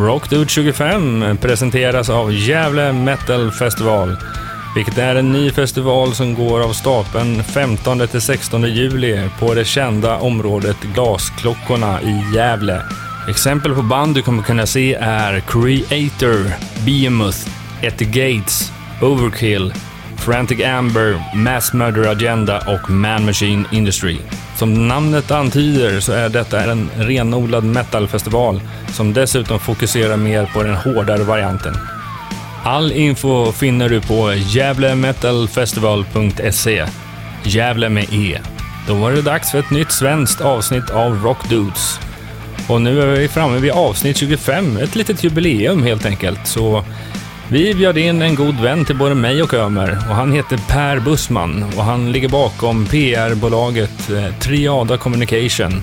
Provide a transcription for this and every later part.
Rockdude 25 presenteras av Gävle Metal Festival, vilket är en ny festival som går av stapeln 15 till 16 juli på det kända området Glasklockorna i Gävle. Exempel på band du kommer kunna se är Creator, Behemoth, At the Gates, Overkill, Frantic Amber, Mass Murder Agenda och Man Machine Industry. Som namnet antyder så är detta en renodlad metalfestival som dessutom fokuserar mer på den hårdare varianten. All info finner du på gävlemetalfestival.se. Gävle med E. Då var det dags för ett nytt svenskt avsnitt av Rock Dudes. Och nu är vi framme vid avsnitt 25, ett litet jubileum helt enkelt. Så vi bjöd in en god vän till både mig och Ömer och han heter Per Bussman och han ligger bakom PR-bolaget eh, Triada Communication.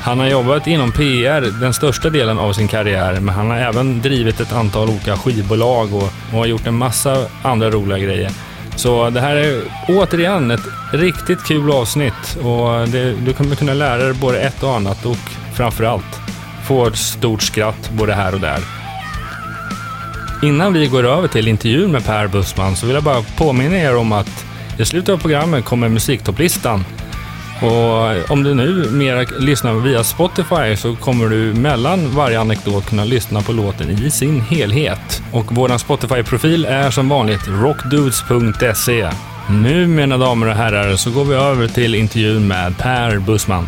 Han har jobbat inom PR den största delen av sin karriär, men han har även drivit ett antal olika skivbolag och, och har gjort en massa andra roliga grejer. Så det här är återigen ett riktigt kul avsnitt och det, du kommer kunna lära dig både ett och annat och framförallt få ett stort skratt både här och där. Innan vi går över till intervjun med Per Bussman så vill jag bara påminna er om att i slutet av programmet kommer musiktopplistan. Och om du nu mera lyssnar via Spotify så kommer du mellan varje anekdot kunna lyssna på låten i sin helhet. Och vår Spotify-profil är som vanligt rockdudes.se. Nu mina damer och herrar så går vi över till intervjun med Per Bussman.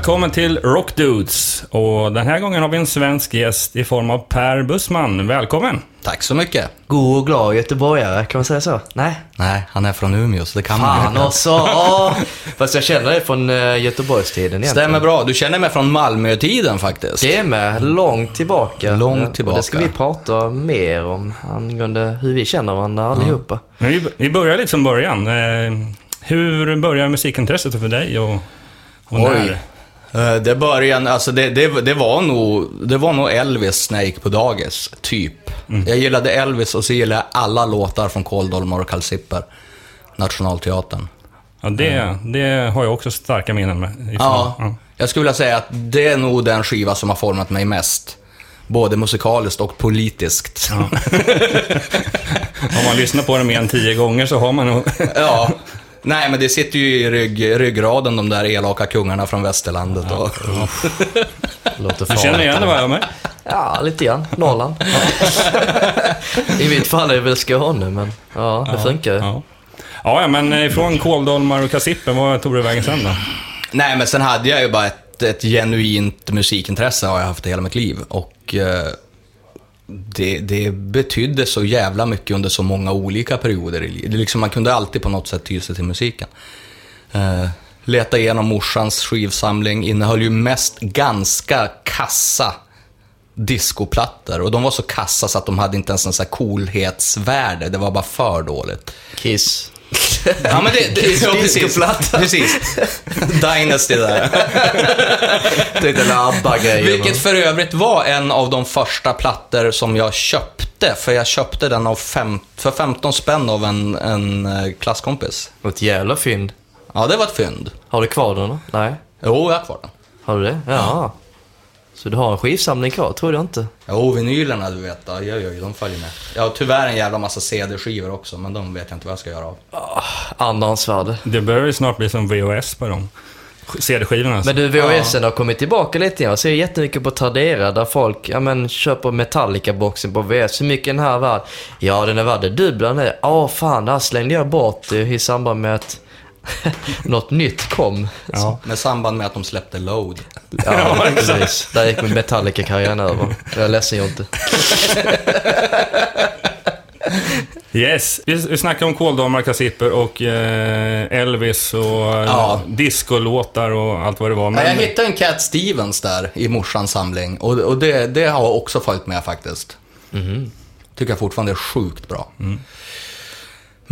Välkommen till Rockdudes. Och den här gången har vi en svensk gäst i form av Per Bussman. Välkommen! Tack så mycket. God och glad göteborgare, kan man säga så? Nej? Nej, han är från Umeå så det kan man Fan ju. också! Åh! Fast jag känner det från uh, Göteborgstiden egentligen. Stämmer bra. Du känner mig från Malmötiden faktiskt. Det är med, långt tillbaka. Långt Och tillbaka. Det ska vi prata mer om angående hur vi känner varandra allihopa. Men vi, vi börjar lite från början. Eh, hur börjar musikintresset för dig och, och när? Eh, Det började, alltså det, det, det, var nog, det var nog Elvis när jag gick på dagis, typ. Jag gillade Elvis och så gillade jag alla låtar från Kåldolmar och Carl Zipper. Nationalteatern. Ja, det, det har jag också starka minnen med. ifrån. Ja, jag skulle vilja säga att det är nog den skiva som har format mig mest. Både musikaliskt och politiskt. Om man lyssnar på den mer än tio gånger så har man nog... Ja. Nej, men det sitter ju i rygg, ryggraden, de där elaka kungarna från västerlandet. Och, Låter Du känner igen det va, Ömer? Ja, lite grann. Norrland. I mitt fall är det väl Skåne, men ja, det funkar ju. Ja. Ja, ja, men ifrån Kåldolmar och Kassippen, vad tog du vägen sen då? Nej, men sen hade jag ju bara ett, ett genuint musikintresse har jag haft hela mitt liv. Och eh, det, det betydde så jävla mycket under så många olika perioder i livet. Liksom, man kunde alltid på något sätt ty sig till musiken. Eh, leta igenom morsans skivsamling, innehöll ju mest ganska kassa discoplattor. Och de var så kassa så att de hade inte ens en sån här coolhetsvärde, det var bara för dåligt. Kiss. Ja, men det, det, ja. Discoplatta. precis. Dynasty där. Tänkte en ABBA-grej. Vilket för övrigt var en av de första plattor som jag köpte. För jag köpte den av fem, för 15 spänn av en, en eh, klasskompis. Ett jävla fynd. Ja, det var ett fynd. Har du kvar den då? Nej. Jo, jag har kvar den. Har du det? Ja. Så du har en skivsamling kvar, tror jag inte. Jo, vinylerna du vet, oj, oj, de följer med. Jag har tyvärr en jävla massa CD-skivor också, men de vet jag inte vad jag ska göra av. Andrahandsvärde. Det börjar ju snart bli som VHS på dem. CD-skivorna alltså. Men du, VHSen har kommit tillbaka lite grann. Jag ser jättemycket på Tradera där folk, ja men, köper Metallica-boxen på VHS. Hur mycket är den här värd? Ja, den är värd det dubbla nu. Ja, fan, det här slängde jag bort i samband med att något nytt kom. Ja. Med samband med att de släppte Load. Ja, precis. Där gick min Metallica-karriären över. Jag är ledsen Jonte. Yes, vi, vi snackar om Kåldolmar, Kassipper och eh, Elvis och eh, Ja. discolåtar och allt vad det var. Men, jag hittade en Cat Stevens där i morsans samling och, och det, det har också följt med faktiskt. Tycker jag fortfarande är sjukt bra.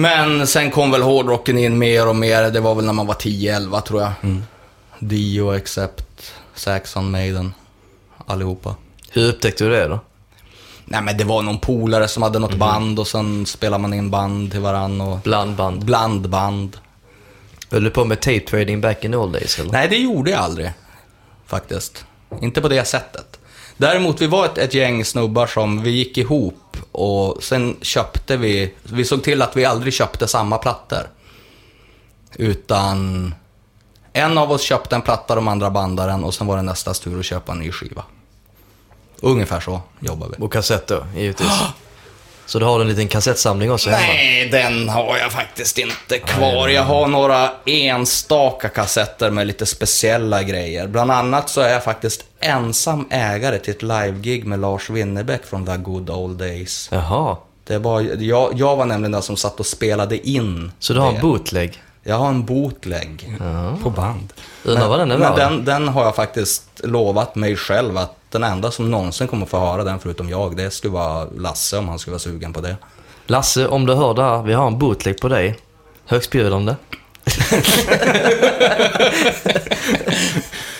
Men sen kom väl hårdrocken in mer och mer. Det var väl när man var 10-11 tror jag. Dio, Accept, Saxon, Maiden. Allihopa. Hur upptäckte du det då? Nej men det var någon polare som hade något band och sen spelade man in band till varann och Blandband. blandband. Höll du på med tape trading back in old days eller? Nej, det gjorde jag aldrig. Faktiskt. Inte på det sättet. Däremot, vi var ett, ett gäng snubbar som vi gick ihop och sen köpte vi, vi såg till att vi aldrig köpte samma plattor. Utan en av oss köpte en platta, de andra bandade den och sen var det nästas tur att köpa en ny skiva. Ungefär så jobbar vi. Och kassett då, givetvis. Så du har en liten kassettsamling också hemma? Nej, den har jag faktiskt inte kvar. Jag har några enstaka kassetter med lite speciella grejer. Bland annat så är jag faktiskt ensam ägare till ett livegig med Lars Winnerbäck från The Good Old Days. Jaha. Det var, jag, jag var nämligen den som satt och spelade in Så du har en bootleg? Jag har en bootleg. På band. Undrar vad den är Men den, den har jag faktiskt lovat mig själv att den enda som någonsin kommer få höra den förutom jag, det skulle vara Lasse om han skulle vara sugen på det. Lasse, om du hör det här, vi har en bootleg på dig. Högstbjudande.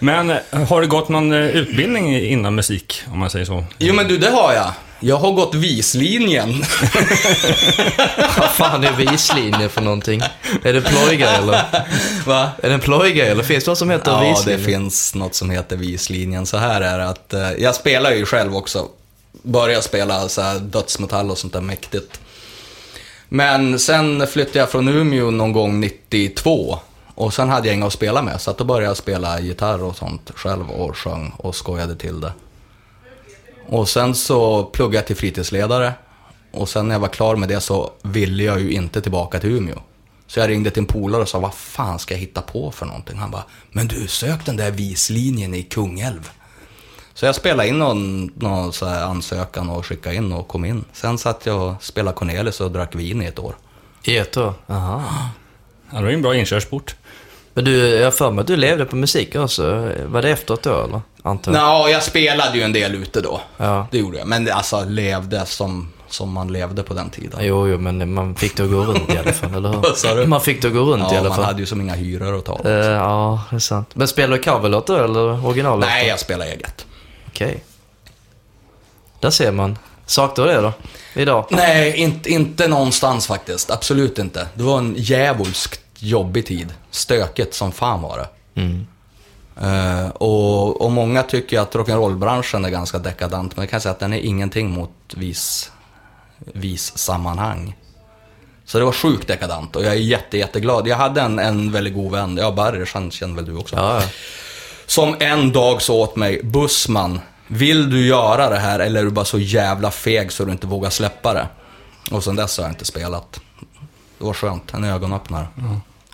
Men eh, har du gått någon eh, utbildning inom musik, om man säger så? Jo men du, det har jag. Jag har gått vislinjen. Vad fan är vislinje för någonting? Är det plojgrej eller? Va? Är det en plojgrej eller? Finns det något som heter Ja, vislinje? det finns något som heter vislinjen. Så här är det att, eh, jag spelar ju själv också. Började spela så här dödsmetall och sånt där mäktigt. Men sen flyttade jag från Umeå någon gång 92. Och sen hade jag inga att spela med, så att då började jag spela gitarr och sånt själv och sjöng och skojade till det. Och sen så pluggade jag till fritidsledare. Och sen när jag var klar med det så ville jag ju inte tillbaka till Umeå. Så jag ringde till en polare och sa, vad fan ska jag hitta på för någonting? Han bara, men du sök den där vislinjen i Kungälv. Så jag spelade in någon, någon så här ansökan och skickade in och kom in. Sen satt jag och spelade Cornelis och drack vin i ett år. I ett år? Aha. Ja, det var ju en bra inkörsport. Men du, jag har för mig att du levde på musik också. Var det efteråt då eller? Antar jag. Jag spelade ju en del ute då. Ja. Det gjorde jag. Men alltså levde som, som man levde på den tiden. Jo, jo, men man fick det att gå runt i alla fall, eller hur? Sa du? Man fick det att gå runt i Ja, alla man fall. hade ju som inga hyror att ta. Eh, ja, det är sant. Men spelar du coverlåtar eller originallåtar? Nej, jag spelar eget. Okej. Där ser man. Saknar du det då? Idag? Nej, inte, inte någonstans faktiskt. Absolut inte. Det var en djävulskt jobbig tid. Stökigt som fan var det. Mm. Eh, och, och många tycker att rock'n'roll-branschen är ganska dekadent, men jag kan säga att den är ingenting mot vis, vis sammanhang. Så det var sjukt dekadent och jag är jätte, jätteglad. Jag hade en, en väldigt god vän, ja Barry, han känner väl du också? Ja. Som en dag sa åt mig, Bussman, vill du göra det här eller är du bara så jävla feg så du inte vågar släppa det? Och sen dess har jag inte spelat. Det var skönt, en ögonöppnare.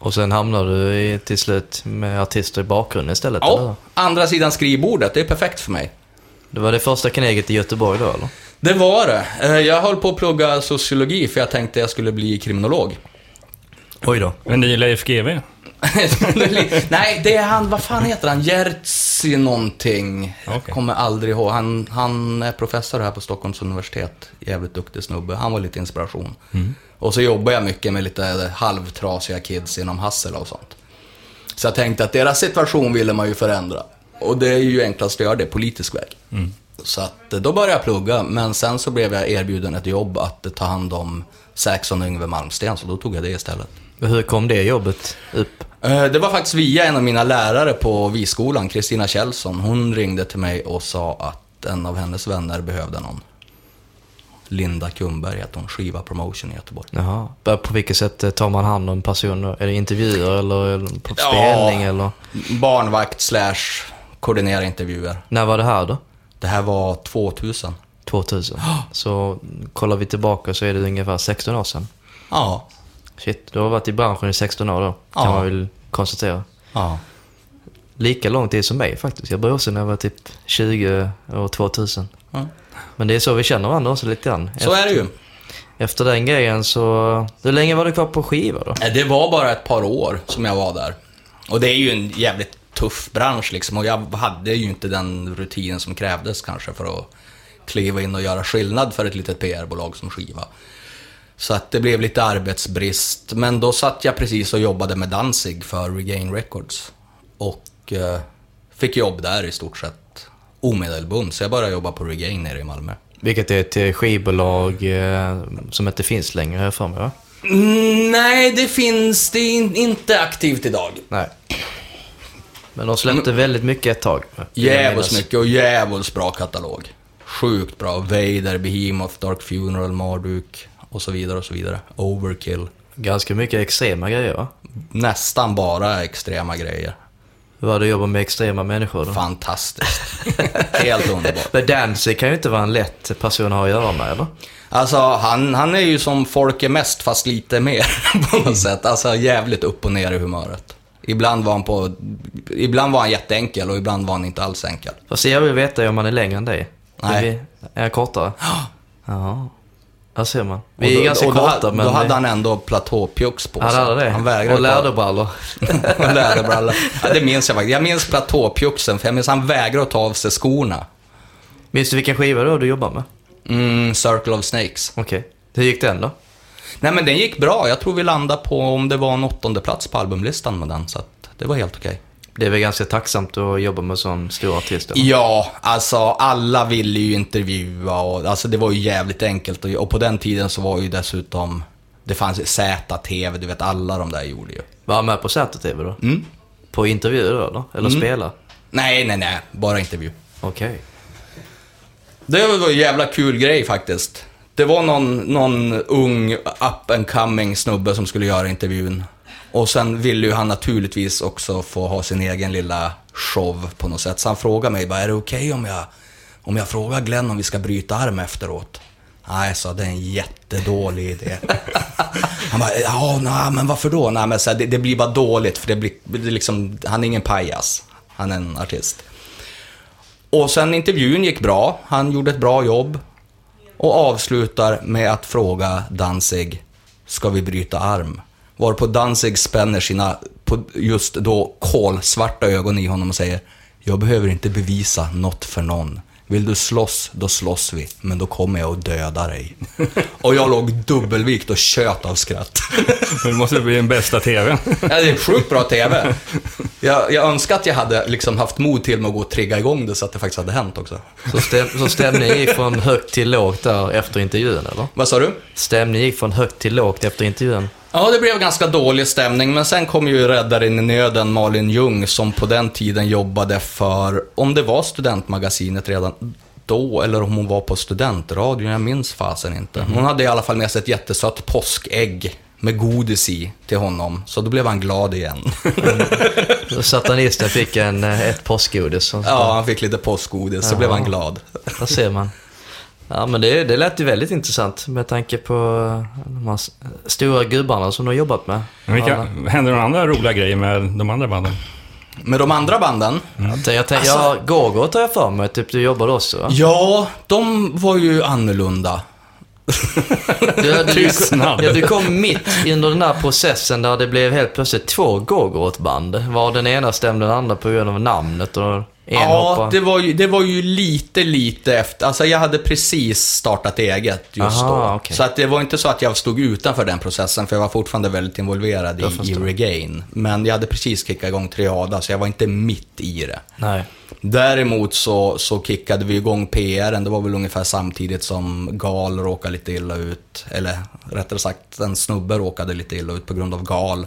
Och sen hamnar du i, till slut med artister i bakgrunden istället, eller? Ja, andra sidan skrivbordet, det är perfekt för mig. Det var det första kneget i Göteborg då, eller? Det var det. Eh, Jag höll på att plugga sociologi för jag tänkte jag skulle bli kriminolog. Oj då. En ny Leif GW. Nej, det är han, vad fan heter han? Jerzy någonting. Jag Okej. kommer aldrig ihåg. Han, han är professor här på Stockholms universitet. Jävligt duktig snubbe. Han var lite inspiration. Och så jobbar jag mycket med lite halvtrasiga kids inom Hassela och sånt. Så jag tänkte att deras situation ville man ju förändra. Och det är ju enklast att göra det politisk väg. Så att eh, då började jag plugga, men sen så blev jag erbjuden ett jobb att ta hand om Saxon och Yngve Malmsten, så då tog jag det istället. Hur kom det jobbet upp? Eh, Det var faktiskt via en av mina lärare på Viskolan, Kristina Kjellson. Hon ringde till mig och sa att en av hennes vänner behövde någon. Linda Kumberg heter hon, Skiva Promotion i Göteborg. Jaha. På vilket sätt eh, tar man hand om en person då? Är det intervjuer eller på Ja. spelning eller? Barnvakt slash koordinera intervjuer. När var det här då? Det här var 2000. 2000. Så kollar vi tillbaka så är det ungefär 16 år sedan. Ja. Shit, du har varit i branschen i 16 år då, kan Ja. man väl konstatera. Ja. Lika lång tid som mig faktiskt. Jag började också när jag var typ 20 år 2000. Ja. Men det är så vi känner varandra också lite grann. Så är det ju. Efter den grejen så... Hur länge var du kvar på skiva då? Eh, Det var bara ett par år som jag var där. Och det är ju en jävligt tuff bransch liksom. Och jag hade ju inte den rutinen som krävdes kanske för att kliva in och göra skillnad för ett litet PR-bolag som skiva. Så att det blev lite arbetsbrist. Men då satt jag precis och jobbade med Danzig för Regain Records. Och eh, fick jobb där i stort sett omedelbart. Så jag började jobba på Regain nere i Malmö. Vilket är ett eh, skivbolag eh, som inte finns längre, jag för mig va? Mm, nej, det finns det är in, inte aktivt idag. Nej. Men de släppte väldigt mycket ett tag. minnas. mycket och jävligt bra katalog. Sjukt bra. Vader, Behemoth, Dark Funeral, Marduk och så vidare och så vidare. Overkill. Ganska mycket extrema grejer va? Nästan bara extrema grejer. Hur var det att jobba med extrema människor då? Fantastiskt. Helt underbart. Men Danzig kan ju inte vara en lätt person att ha att göra med eller? Alltså, han, han är ju som folk är mest, fast lite mer på något sätt. Alltså, jävligt upp och ner i humöret. Ibland var han på... Ibland var han jätteenkel och ibland var han inte alls enkel. Fast jag vill veta om han är längre än dig. Nej. Är, vi, är han kortare? Ja. Där ser man. Vi är då, ganska korta men... Då hade han ändå platåpjux på han sig. hade det? Han vägrade och läderbrallor. och läderbrallor. Ja, det minns jag faktiskt. Jag minns platåpjuxen, för jag minns han vägrade att ta av sig skorna. Minns du vilken skiva då du jobbar med? Mm, Circle of Snakes. Okej. Hur gick den då? Nej men den gick bra. Jag tror vi landade på om det var en åttonde plats på albumlistan med den, så att det var helt okej. Det är väl ganska tacksamt att jobba med sån stor artist? eller? Ja, alltså alla ville ju intervjua och alltså det var ju jävligt enkelt och, och på den tiden så var ju dessutom, det fanns ZTV, du vet alla de där gjorde ju. Var han med på ZTV då? Mm. På intervjuer då eller? Eller spela? Nej, nej, nej, bara intervju. Okej. Det var en jävla kul grej faktiskt. Det var någon, någon ung up and coming snubbe som skulle göra intervjun. Och sen ville ju han naturligtvis också få ha sin egen lilla show på något sätt. Så han frågade mig bara, är det okej om, jag, om jag frågar Glenn om vi ska bryta arm efteråt? Nej, jag sa, det är en jättedålig idé. Han bara, ja, nej, men varför då? Nej, men så här, det, det blir bara dåligt för det blir, det liksom, han är ingen pajas. Han är en artist. Och sen intervjun gick bra, han gjorde ett bra jobb. Och avslutar med att fråga Danzig, ska vi bryta arm? Varpå Danzig spänner sina, på just då, kolsvarta ögon i honom och säger, jag behöver inte bevisa något för någon. Vill du slåss, då slåss vi, men då kommer jag att döda dig. Och jag låg dubbelvikt och tjöt av skratt. Det måste bli den bästa TVn. Ja, det är sjukt bra TV. Jag, jag önskar att jag hade liksom haft mod till mig att gå och trigga igång det så att det faktiskt hade hänt också. Så, stäm, så stämningen gick från högt till lågt där efter intervjun eller? Vad sa du? Stämningen gick från högt till lågt efter intervjun. Ja, det blev ganska dålig stämning, men sen kom ju räddaren i nöden, Malin Ljung, som på den tiden jobbade för, om det var studentmagasinet redan då, eller om hon var på studentradion, jag minns fasen inte. Hon hade i alla fall med sig ett jättesött påskägg med godis i till honom, så då blev han glad igen. Så Satanisten fick en, eh, ett påskgodis. ja, han fick lite påskgodis, så Jaha. blev han glad. Där ser man. Ja, men det, det lät ju väldigt intressant med tanke på eh, de här stora gubbarna som du har jobbat med. Men vilka, händer det några andra roliga grejer med de andra banden? Med de andra banden, Jag, jag tänkte, ja, Gorgot har jag för mig, typ du jobbade också va? ja, de var ju annorlunda. Du, du, Tystnad. ja, du kom mitt under den här processen där det blev helt plötsligt två Gorgot-band. Var den ena stämde den andra på grund av namnet och en Ja, det var, ju, det var ju lite, lite efter. Alltså jag hade precis startat eget just Aha, då. okej. Så att det var inte så att jag stod utanför den processen, för jag var fortfarande väldigt involverad i, i. Regain. Men jag hade precis kickat igång Triada, så jag var inte mitt i det. Nej. Däremot så, så kickade vi igång PRn, det var väl ungefär samtidigt som Gal råkade lite illa ut. Eller rättare sagt, en snubbe råkade lite illa ut på grund av Gal.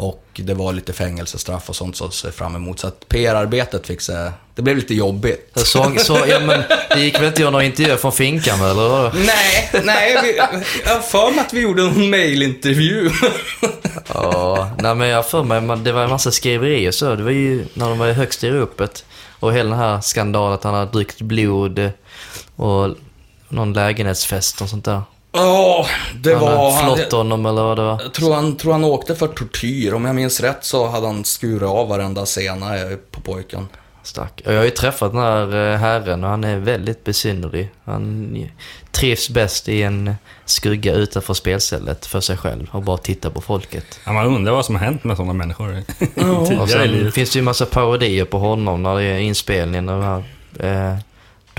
Och det var lite fängelsestraff och sånt som ser fram emot. Så att PR-arbetet fick se, det blev lite jobbigt. Så, så, ja, men det gick väl inte att göra några intervjuer från finkan eller? Nej, nej, vi, jag har för mig att vi gjorde en mailintervju. Ja, nej men jag för mig, det var en massa skriverier så. Det var ju när de var högst i ropet. Och hela den här skandalen att han hade druckit blod och någon lägenhetsfest och sånt där. Ja, det han var... Han, flott honom eller vad det var. jag tror han, tror han åkte för tortyr. Om jag minns rätt så hade han skurit av varenda sena på pojken. Stack. Och jag har ju träffat den här eh, herren och han är väldigt besynnerlig. Han trivs bäst i en skugga utanför spelstället för sig själv och bara tittar på folket. Ja, man undrar vad som har hänt med sådana människor Och tidigare i sen livet. finns det ju massa parodier på honom när det är inspelningen den här eh,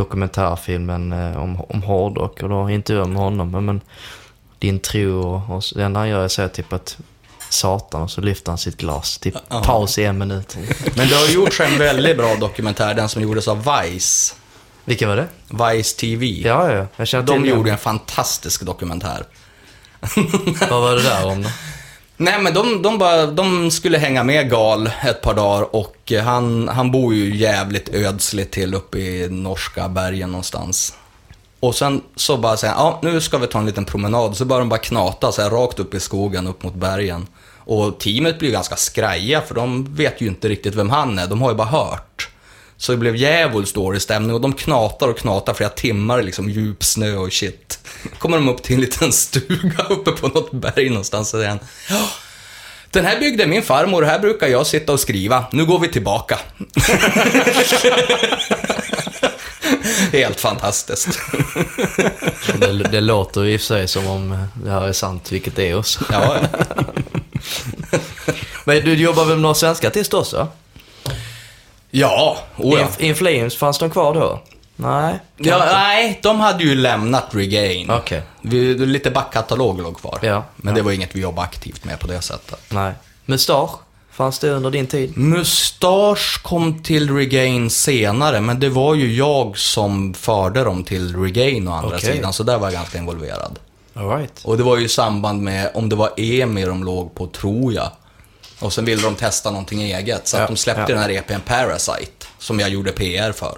dokumentärfilmen eh, om, om hårdrock. Och då intervjuar med honom. Men, men din tro och, och det enda han gör är att säga typ att satan och så lyfter han sitt glas. Typ Ja. paus i en minut. Men det har gjorts en väldigt bra dokumentär, den som gjordes av Vice. Vilken var det? Vice TV. Ja, ja, jag känner De gjorde en fantastisk dokumentär. Vad var det där om då? Nej men de, de, bara, de skulle hänga med Gal ett par dagar och han, han bor ju jävligt ödsligt till uppe i norska bergen någonstans. Och sen så bara säger ja nu ska vi ta en liten promenad. Så börjar de bara knata så här rakt upp i skogen upp mot bergen. Och teamet blir ganska skraja för de vet ju inte riktigt vem han är, de har ju bara hört. Så det blev djävulskt dålig stämning och de knatar och knatar flera timmar, liksom djup snö och shit. Kommer de upp till en liten stuga uppe på något berg någonstans och säger han, den här byggde min farmor, här brukar jag sitta och skriva. Nu går vi tillbaka. Helt fantastiskt. Det, det låter i och för sig som om det här är sant, vilket det är också. Ja, Men du jobbar väl med några svenska artister också? Ja, oh ja. In, In Flames, fanns de kvar då? Nej? ja. Nej, de hade ju lämnat Regain. Okej. Vi, lite backkatalog låg kvar. Ja, Men det var inget vi jobbade aktivt med på det sättet. Nej. Mustasch, fanns det under din tid? Mustasch kom till Regain senare, men det var ju jag som förde dem till Regain å andra Okej. sidan, så där var jag ganska involverad. All right. Och det var ju i samband med, om det var EMI de låg på, tror jag. Och sen ville de testa någonting eget, så Ja, att de släppte ja. den här EPn Parasite, som jag gjorde PR för.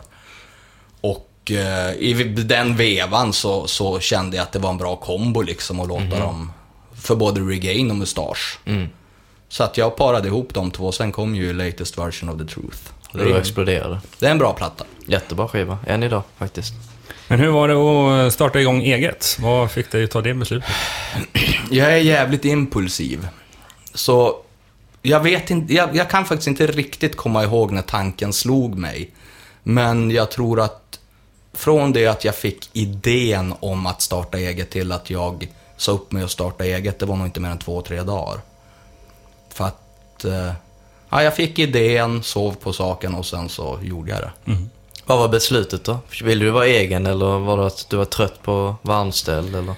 Och eh, i den vevan så, så kände jag att det var en bra kombo liksom att låta dem, för både Regain och Mustache. Så att jag parade ihop de två, sen kom ju latest version of the truth. Och Det exploderade. det är en bra platta. Jättebra skiva, än idag faktiskt. Men hur var det att starta igång eget? Vad fick dig att ta det beslutet? Jag är jävligt impulsiv. Så jag vet inte, jag, jag kan faktiskt inte riktigt komma ihåg när tanken slog mig. Men jag tror att från det att jag fick idén om att starta eget till att jag sa upp mig och starta eget, det var nog inte mer än två, tre dagar. För att, eh, ja, jag fick idén, sov på saken och sen så gjorde jag det. Vad var beslutet då? Ville du vara egen eller var det att du var trött på anställd eller?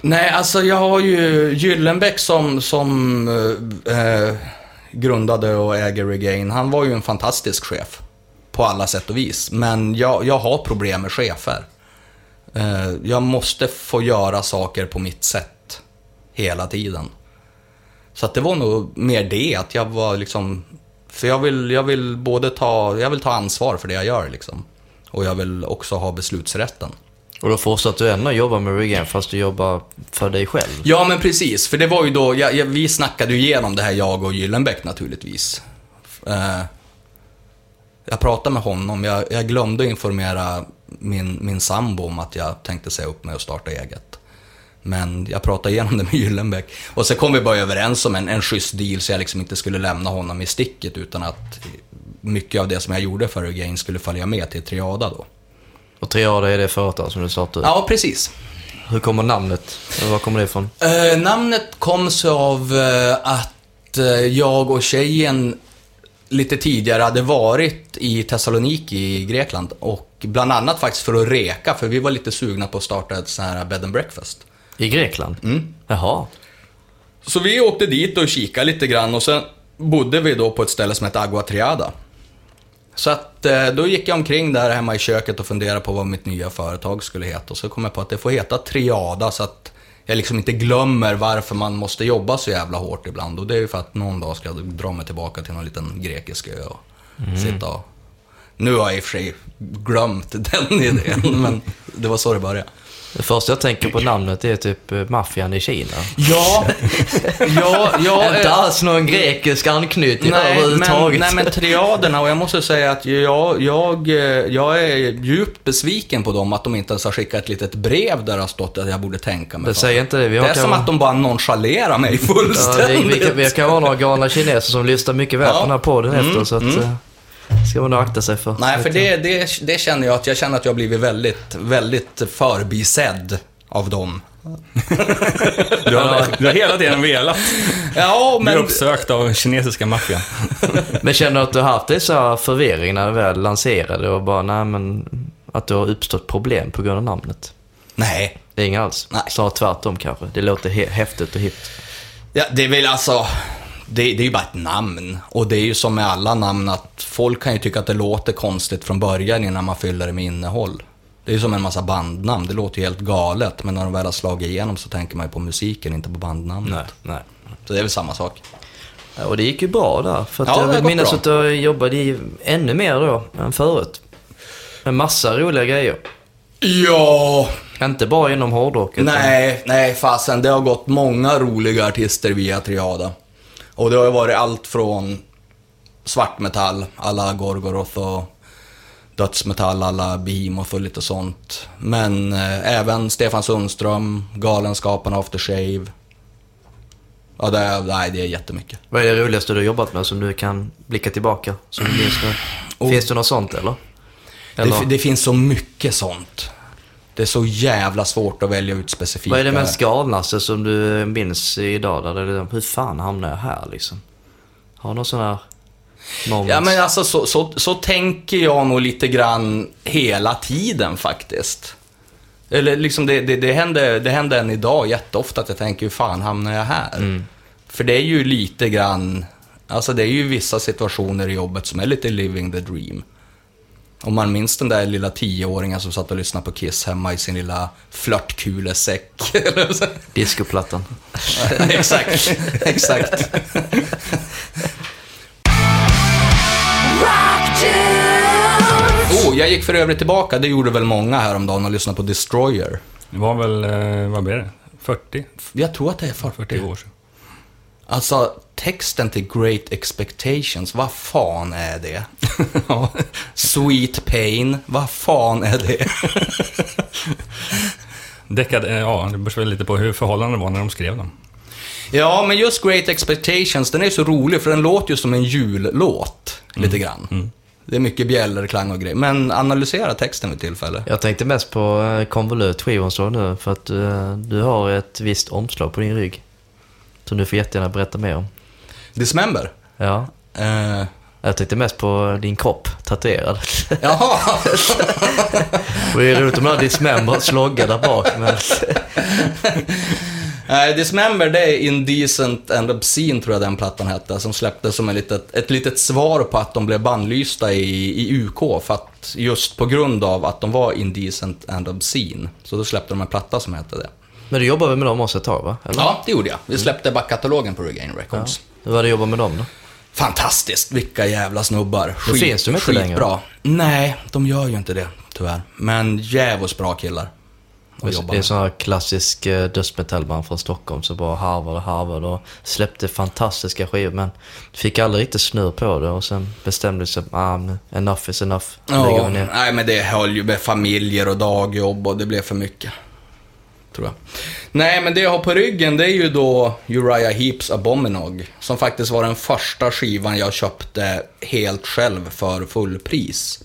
Nej, alltså jag har ju Gyllenbäck som, som eh, grundade och äger Regain. Han var ju en fantastisk chef. På alla sätt och vis. Men jag, jag har problem med chefer. Eh, jag måste få göra saker på mitt sätt. Hela tiden. Så att det var nog mer det, att jag var liksom... För jag vill, jag vill både ta, jag vill ta ansvar för det jag gör liksom. Och jag vill också ha beslutsrätten. Och då fortsatte du ändå jobba med Regain fast du jobbar för dig själv? Ja, men precis. För det var ju då, jag, jag, vi snackade ju igenom det här, jag och Gyllenbäck naturligtvis. Eh, jag pratade med honom, jag, jag glömde informera min, min sambo om att jag tänkte säga upp mig och starta eget. Men jag pratade igenom det med Gyllenbäck. Och så kom vi bara överens om en, en schysst deal så jag liksom inte skulle lämna honom i sticket utan att mycket av det som jag gjorde för Regain skulle följa med till Triada då. Och Triada är det företag som du startade? Ja, precis. Hur kommer namnet? Var kommer det ifrån? Eh, namnet kom sig av eh, att eh, jag och tjejen lite tidigare hade varit i Thessaloniki i Grekland och bland annat faktiskt för att reka, för vi var lite sugna på att starta ett sånt här bed and breakfast. I Grekland? Mm. Jaha. Så vi åkte dit och kikade lite grann och sen bodde vi då på ett ställe som heter Agua Triada. Så att eh, då gick jag omkring där hemma i köket och funderade på vad mitt nya företag skulle heta. Och så kom jag på att det får heta Triada så att jag liksom inte glömmer varför man måste jobba så jävla hårt ibland. Och det är ju för att någon dag ska jag dra mig tillbaka till någon liten grekisk ö och sitta och... Nu har jag i och för sig glömt den idén, men det var så det började. Det första jag tänker på namnet är typ eh, maffian i Kina. Ja, ja, ja. Inte eh, alls någon grekisk anknytning Nej men, överhuvudtaget. nej, men triaderna, och jag måste säga att jag, jag, eh, jag är djupt besviken på dem, att de inte ens har skickat ett litet brev där det har stått att jag borde tänka mig Det säger inte det. Vi har Det är som kanske- att de bara nonchalerar mig Ja, det, fullständigt. vi, kan, vi kan vara några galna kineser som lyssnar mycket väl Ja. på den här podden Mm, efter, så att... mm. Ska man nog akta sig för. Nej, för det, det, det känner jag att jag känner att jag har blivit väldigt, väldigt förbisedd av dem. Du har, du har hela tiden velat Ja, men... uppsökt av kinesiska maffian. Men känner du att du har haft dessa förvirring när du väl lanserade och bara, nej men... Att du har uppstått problem på grund av namnet? Nej. Det är inget alls? Nej. Snarare tvärtom kanske. Det låter häftigt och hippt. Ja, det är väl alltså... Det, det är ju bara ett namn. Och det är ju som med alla namn att folk kan ju tycka att det låter konstigt från början innan man fyller det med innehåll. Det är ju som en massa bandnamn, det låter ju helt galet. Men när de väl har slagit igenom så tänker man ju på musiken, inte på bandnamnet. Nej, nej. Så det är väl samma sak. Ja, Och det gick ju bra där. För att Ja, jag vill minnas bra. att du jobbade ännu mer då än förut. Med massa roliga grejer. Ja, Inte bara inom hårdrock. Nej, nej fasen. Det har gått många roliga artister via Triada. Och det har ju varit allt från svartmetall, alla Gorgoroth och dödsmetall, alla Behemoth och lite sånt. Men eh, även Stefan Sundström, Galenskaparna After Shave. Ja, det är, nej, det är jättemycket. Vad är det roligaste du har jobbat med som du kan blicka tillbaka? Som du minns nu? Oh. Finns det något sånt eller? eller? Det, det finns så mycket sånt. Det är så jävla svårt att välja ut specifika. Vad är det mest galnaste som du minns idag? Där det är hur fan hamnade jag här liksom? Har du någon sån här moments? Ja, men alltså så, så, så tänker jag nog lite grann hela tiden faktiskt. Eller liksom det, det, det, händer, det händer än idag jätteofta att jag tänker, hur fan hamnar jag här? För det är ju lite grann, alltså det är ju vissa situationer i jobbet som är lite living the dream. Om man minns den där lilla tioåringen som satt och lyssnade på Kiss hemma i sin lilla flörtkulesäck. Discoplattan. exakt, exakt. Oh, jag gick för övrigt tillbaka, det gjorde väl många häromdagen och lyssnade på Destroyer. Det var väl, eh, vad blir det? 40? Jag tror att det är 40. 40 år sedan. Alltså, texten till Great Expectations, vad fan är det? Sweet Pain, vad fan är det? Däckad, eh, ja, det beror väl lite på hur förhållandena var när de skrev dem. Ja, men just Great Expectations, den är så rolig för den låter ju som en jullåt, lite grann. Det är mycket bjällerklang och grejer. Men analysera texten vid tillfälle. Jag tänkte mest på eh, Convolut skivan står nu för att eh, du har ett visst omslag på din rygg. Som du får jättegärna berätta mer om. Dismember? Ja. Eh, Jag tänkte mest på din kropp tatuerad. jaha! Det är roligt om du har Dismember slogga där bak. Men... Nej, Dismember det är Indecent and Obscene tror jag den plattan hette, som släpptes som ett litet, ett litet svar på att de blev bannlysta i, i UK, för att just på grund av att de var Indecent and Obscene. Så då släppte de en platta som hette det. Men du jobbade med dem också ett tag va? Eller? Ja, det gjorde jag. Vi släppte backkatalogen på Regain Records. Hur var det att jobba med dem då? Fantastiskt, vilka jävla snubbar. Då finns de inte längre. Nej, de gör ju inte det, tyvärr. Men jävligt bra killar. att Det är sån här klassisk eh, dödsmetallband från Stockholm som bara harvade och harvade och släppte fantastiska skivor men fick aldrig riktigt snurr på det och sen bestämde sig ah, men enough is enough. Ja, nej men det höll ju med familjer och dagjobb och det blev för mycket. Tror jag. Nej, men det jag har på ryggen det är ju då Uriah Heeps Abominog. Som faktiskt var den första skivan jag köpte helt själv för fullpris.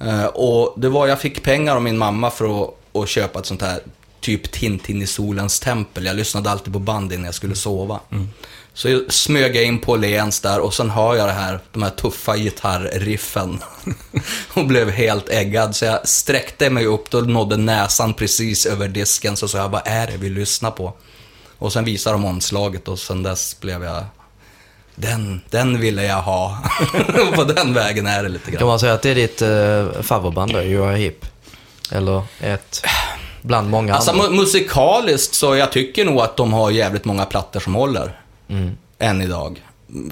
Eh, och det var, jag fick pengar av min mamma för att, att köpa ett sånt här typ Tintin i solens tempel. Jag lyssnade alltid på band innan jag skulle sova. Mm. Så smög jag in på Lens där och sen hör jag det här, de här tuffa gitarrriffen. och blev helt äggad. Så jag sträckte mig upp, då nådde näsan precis över disken. Så sa jag, vad är det vi lyssnar på? Och sen visade de omslaget och sen dess blev jag... Den, den ville jag ha. på den vägen är det lite Kan grann. man säga att det är ditt uh, favoritband då, Uriah Heep? Eller ett bland många Alltså andra? mu- musikaliskt så jag tycker nog att de har jävligt många plattor som håller. Mm. Än idag.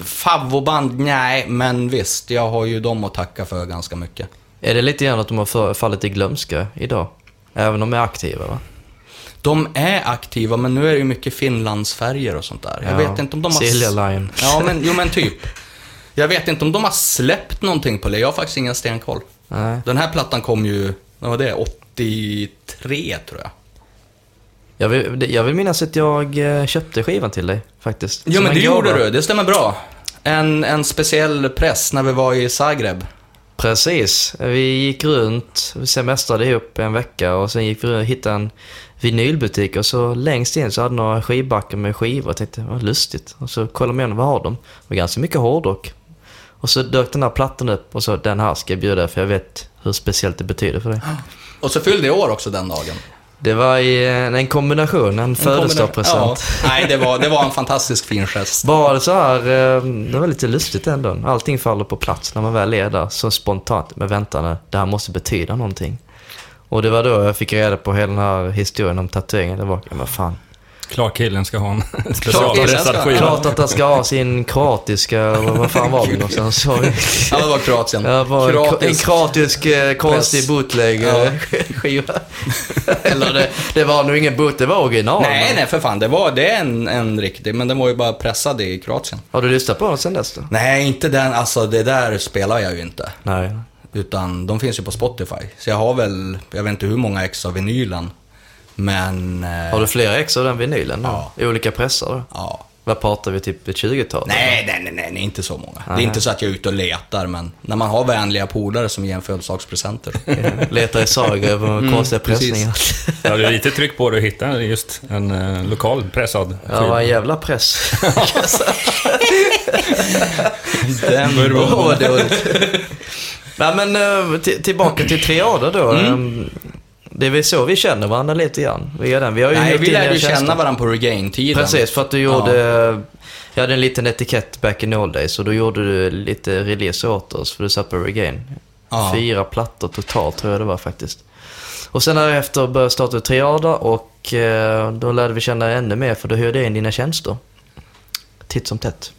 Favoband, nej, men visst. Jag har ju dem att tacka för ganska mycket. Är det lite grann att de har fallit i glömska idag? Även om de är aktiva va? De är aktiva, men nu är det ju mycket Finlandsfärger och sånt där. Jag Ja, vet inte om de har... Silja Line. Ja, men, jo men typ. Jag vet inte om de har släppt någonting på det. Jag har faktiskt ingen stenkoll. Nej. Den här plattan kom ju, vad var det, 83 tror jag. Jag vill, jag vill minnas att jag eh, köpte skivan till dig faktiskt. Jo Som men en det gjorde du, det stämmer bra. En, en speciell press när vi var i Zagreb. Precis. Vi gick runt, vi semestrade ihop en vecka och sen gick vi runt och hittade en vinylbutik och så längst in så hade några skivbackar med skivor. Jag tänkte, vad lustigt. Och så kollade man igenom, vad har de? Det var ganska mycket hårdrock. Och så dök den här plattan upp och så, den här ska jag bjuda för jag vet hur speciellt det betyder för dig. Och så fyllde jag år också den dagen. Det var i en, en kombination, en födelsedagspresent. Ja, nej, det var, det var en fantastisk fin gest. Bara så här, eh, det var lite lustigt ändå. Allting faller på plats när man väl är där så spontant. Men vänta nu, det här måste betyda någonting. Och det var då jag fick reda på hela den här historien om tatueringen. Det var, ja men fan. Klart killen ska ha en specialpressad skiva. Klart att han ska ha sin kroatiska, vad fan var det någonstans? Sorry. Ja, det var Kroatien. Ja, var en, Kroatisk- en kroatisk eh, konstig Press. bootleg Ja. eh, skiva. Eller det, det var nog ingen boot, det var original. Nej, men- nej för fan. Det, var, det är en, en riktig, men den var ju bara pressad i Kroatien. Har du lyssnat på den sen dess då? Nej, inte den. Alltså det där spelar jag ju inte. Nej. Utan de finns ju på Spotify. Så jag har väl, jag vet inte hur många ex av vinylen. Men... eh, Har du flera ex av den vinylen? Ja. I olika pressar då? Ja. Vad pratar vi, typ ett 20-tal? Nej, nej, nej, nej, inte så många. Det Nej. är inte så att jag är ute och letar, men när man har vänliga polare som ger en födelsedagspresenter. Letar i saga över Mm, konstiga precis. pressningar. Ja, det är lite tryck på det att hitta just en eh, lokal pressad Ja, det var skiva. en jävla press. Den Åh, vad dåligt. Nej, men eh, till- tillbaka till triader då. Mm. Det är väl så vi känner varandra lite grann. Via den. Vi har ju Nej, vi lärde ju känna varandra på Regain-tiden. Precis, för att du gjorde... Jag hade en liten etikett back in old days och då gjorde du lite release åt oss för du satt på Regain. Ja. Fyra plattor totalt tror jag det var faktiskt. Och sen därefter började starta triader och eh, då lärde vi känna ännu mer för då hyrde jag in dina tjänster. Titt som tätt.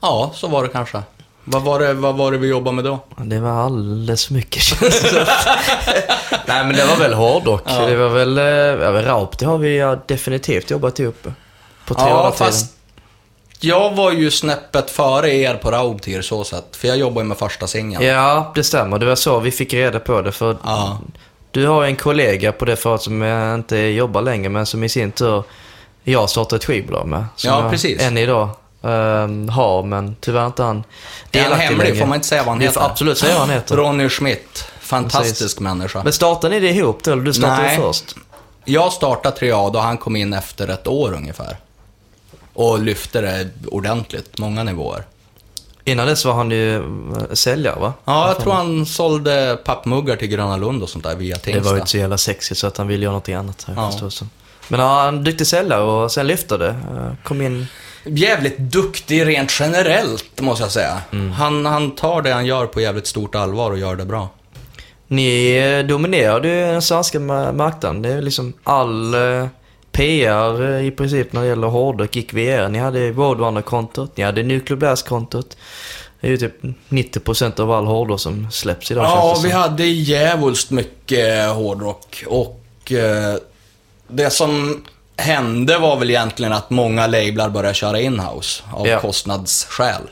Ja, så var det kanske. Vad var det, vad var det vi jobbade med då? Det var alldeles för mycket känns det. Nej men det var väl hårdrock. Ja. Det var väl, eh, ja, Raup det har vi definitivt jobbat ihop. På Ja, fast jag var ju snäppet före er på Raubtir så sett. För jag jobbar ju med första singeln. Ja, det stämmer. Det var så vi fick reda på det. För Ja. Du har en kollega på det förut som jag inte jobbar längre men som i sin tur jag startade ett skivbolag med. Som Ja, precis. än idag ehm, har, men tyvärr inte han Är han hemlig? Får man inte säga vad han heter? får absolut säga vad han heter. Ronny Schmidt. Fantastisk Precis. människa. Men startade ni det ihop då, eller du startade Nej. först? Jag startade Triad och han kom in efter ett år ungefär. Och lyfte det ordentligt, många nivåer. Innan dess var han ju eh, säljare va? Ja, jag tror han sålde pappmuggar till Gröna Lund och sånt där via Det Tingsta. var ju inte så jävla sexigt så att han ville göra något annat. Jag Ja. Men ja, han duktig säljare och sen lyfte det. Eh, Kom in Jävligt duktig rent generellt, måste jag säga. Mm. Han, han tar det han gör på jävligt stort allvar och gör det bra. Ni eh, dominerade ju den svenska ma- marknaden. Det är liksom all eh, PR eh, i princip när det gäller hårdrock gick via er. Ni hade Roadrunner-kontot, ni hade Nuclear Blast-kontot. Det är ju typ 90% av all hårdrock som släpps idag Ja, vi hade djävulskt mycket hårdrock och det som hände var väl egentligen att många lablar började köra inhouse av Ja. kostnadsskäl.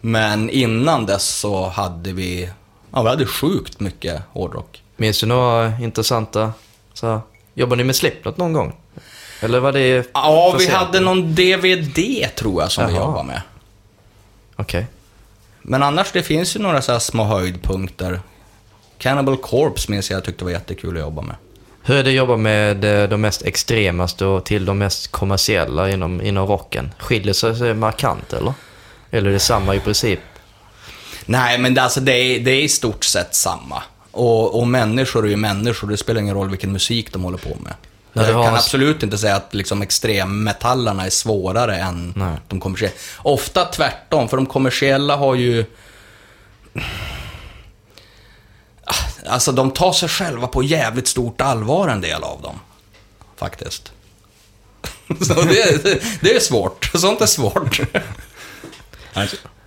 Men innan dess så hade vi, ja vi hade sjukt mycket hårdrock. Minns du några intressanta, så här, jobbade ni med Slipknot någon gång? Eller var det Ja, vi hade någon DVD tror jag som vi Jaha. jobbade med. Okej. Men annars, det finns ju några så små höjdpunkter. Cannibal Corpse minns jag, jag tyckte var jättekul att jobba med. Hur är det att jobba med eh, de mest extremaste och till de mest kommersiella inom, inom rocken? Skiljer sig sig markant eller? Eller är det samma i princip? Nej, men det, alltså, det, är, det är i stort sett samma. Och, och människor är ju människor, det spelar ingen roll vilken musik de håller på med. Jag har- kan absolut inte säga att liksom, extremmetallarna är svårare än Nej. de kommersiella. Ofta tvärtom, för de kommersiella har ju... Alltså, de tar sig själva på jävligt stort allvar, en del av dem. Faktiskt. Så det, det, det är svårt. Sånt är svårt.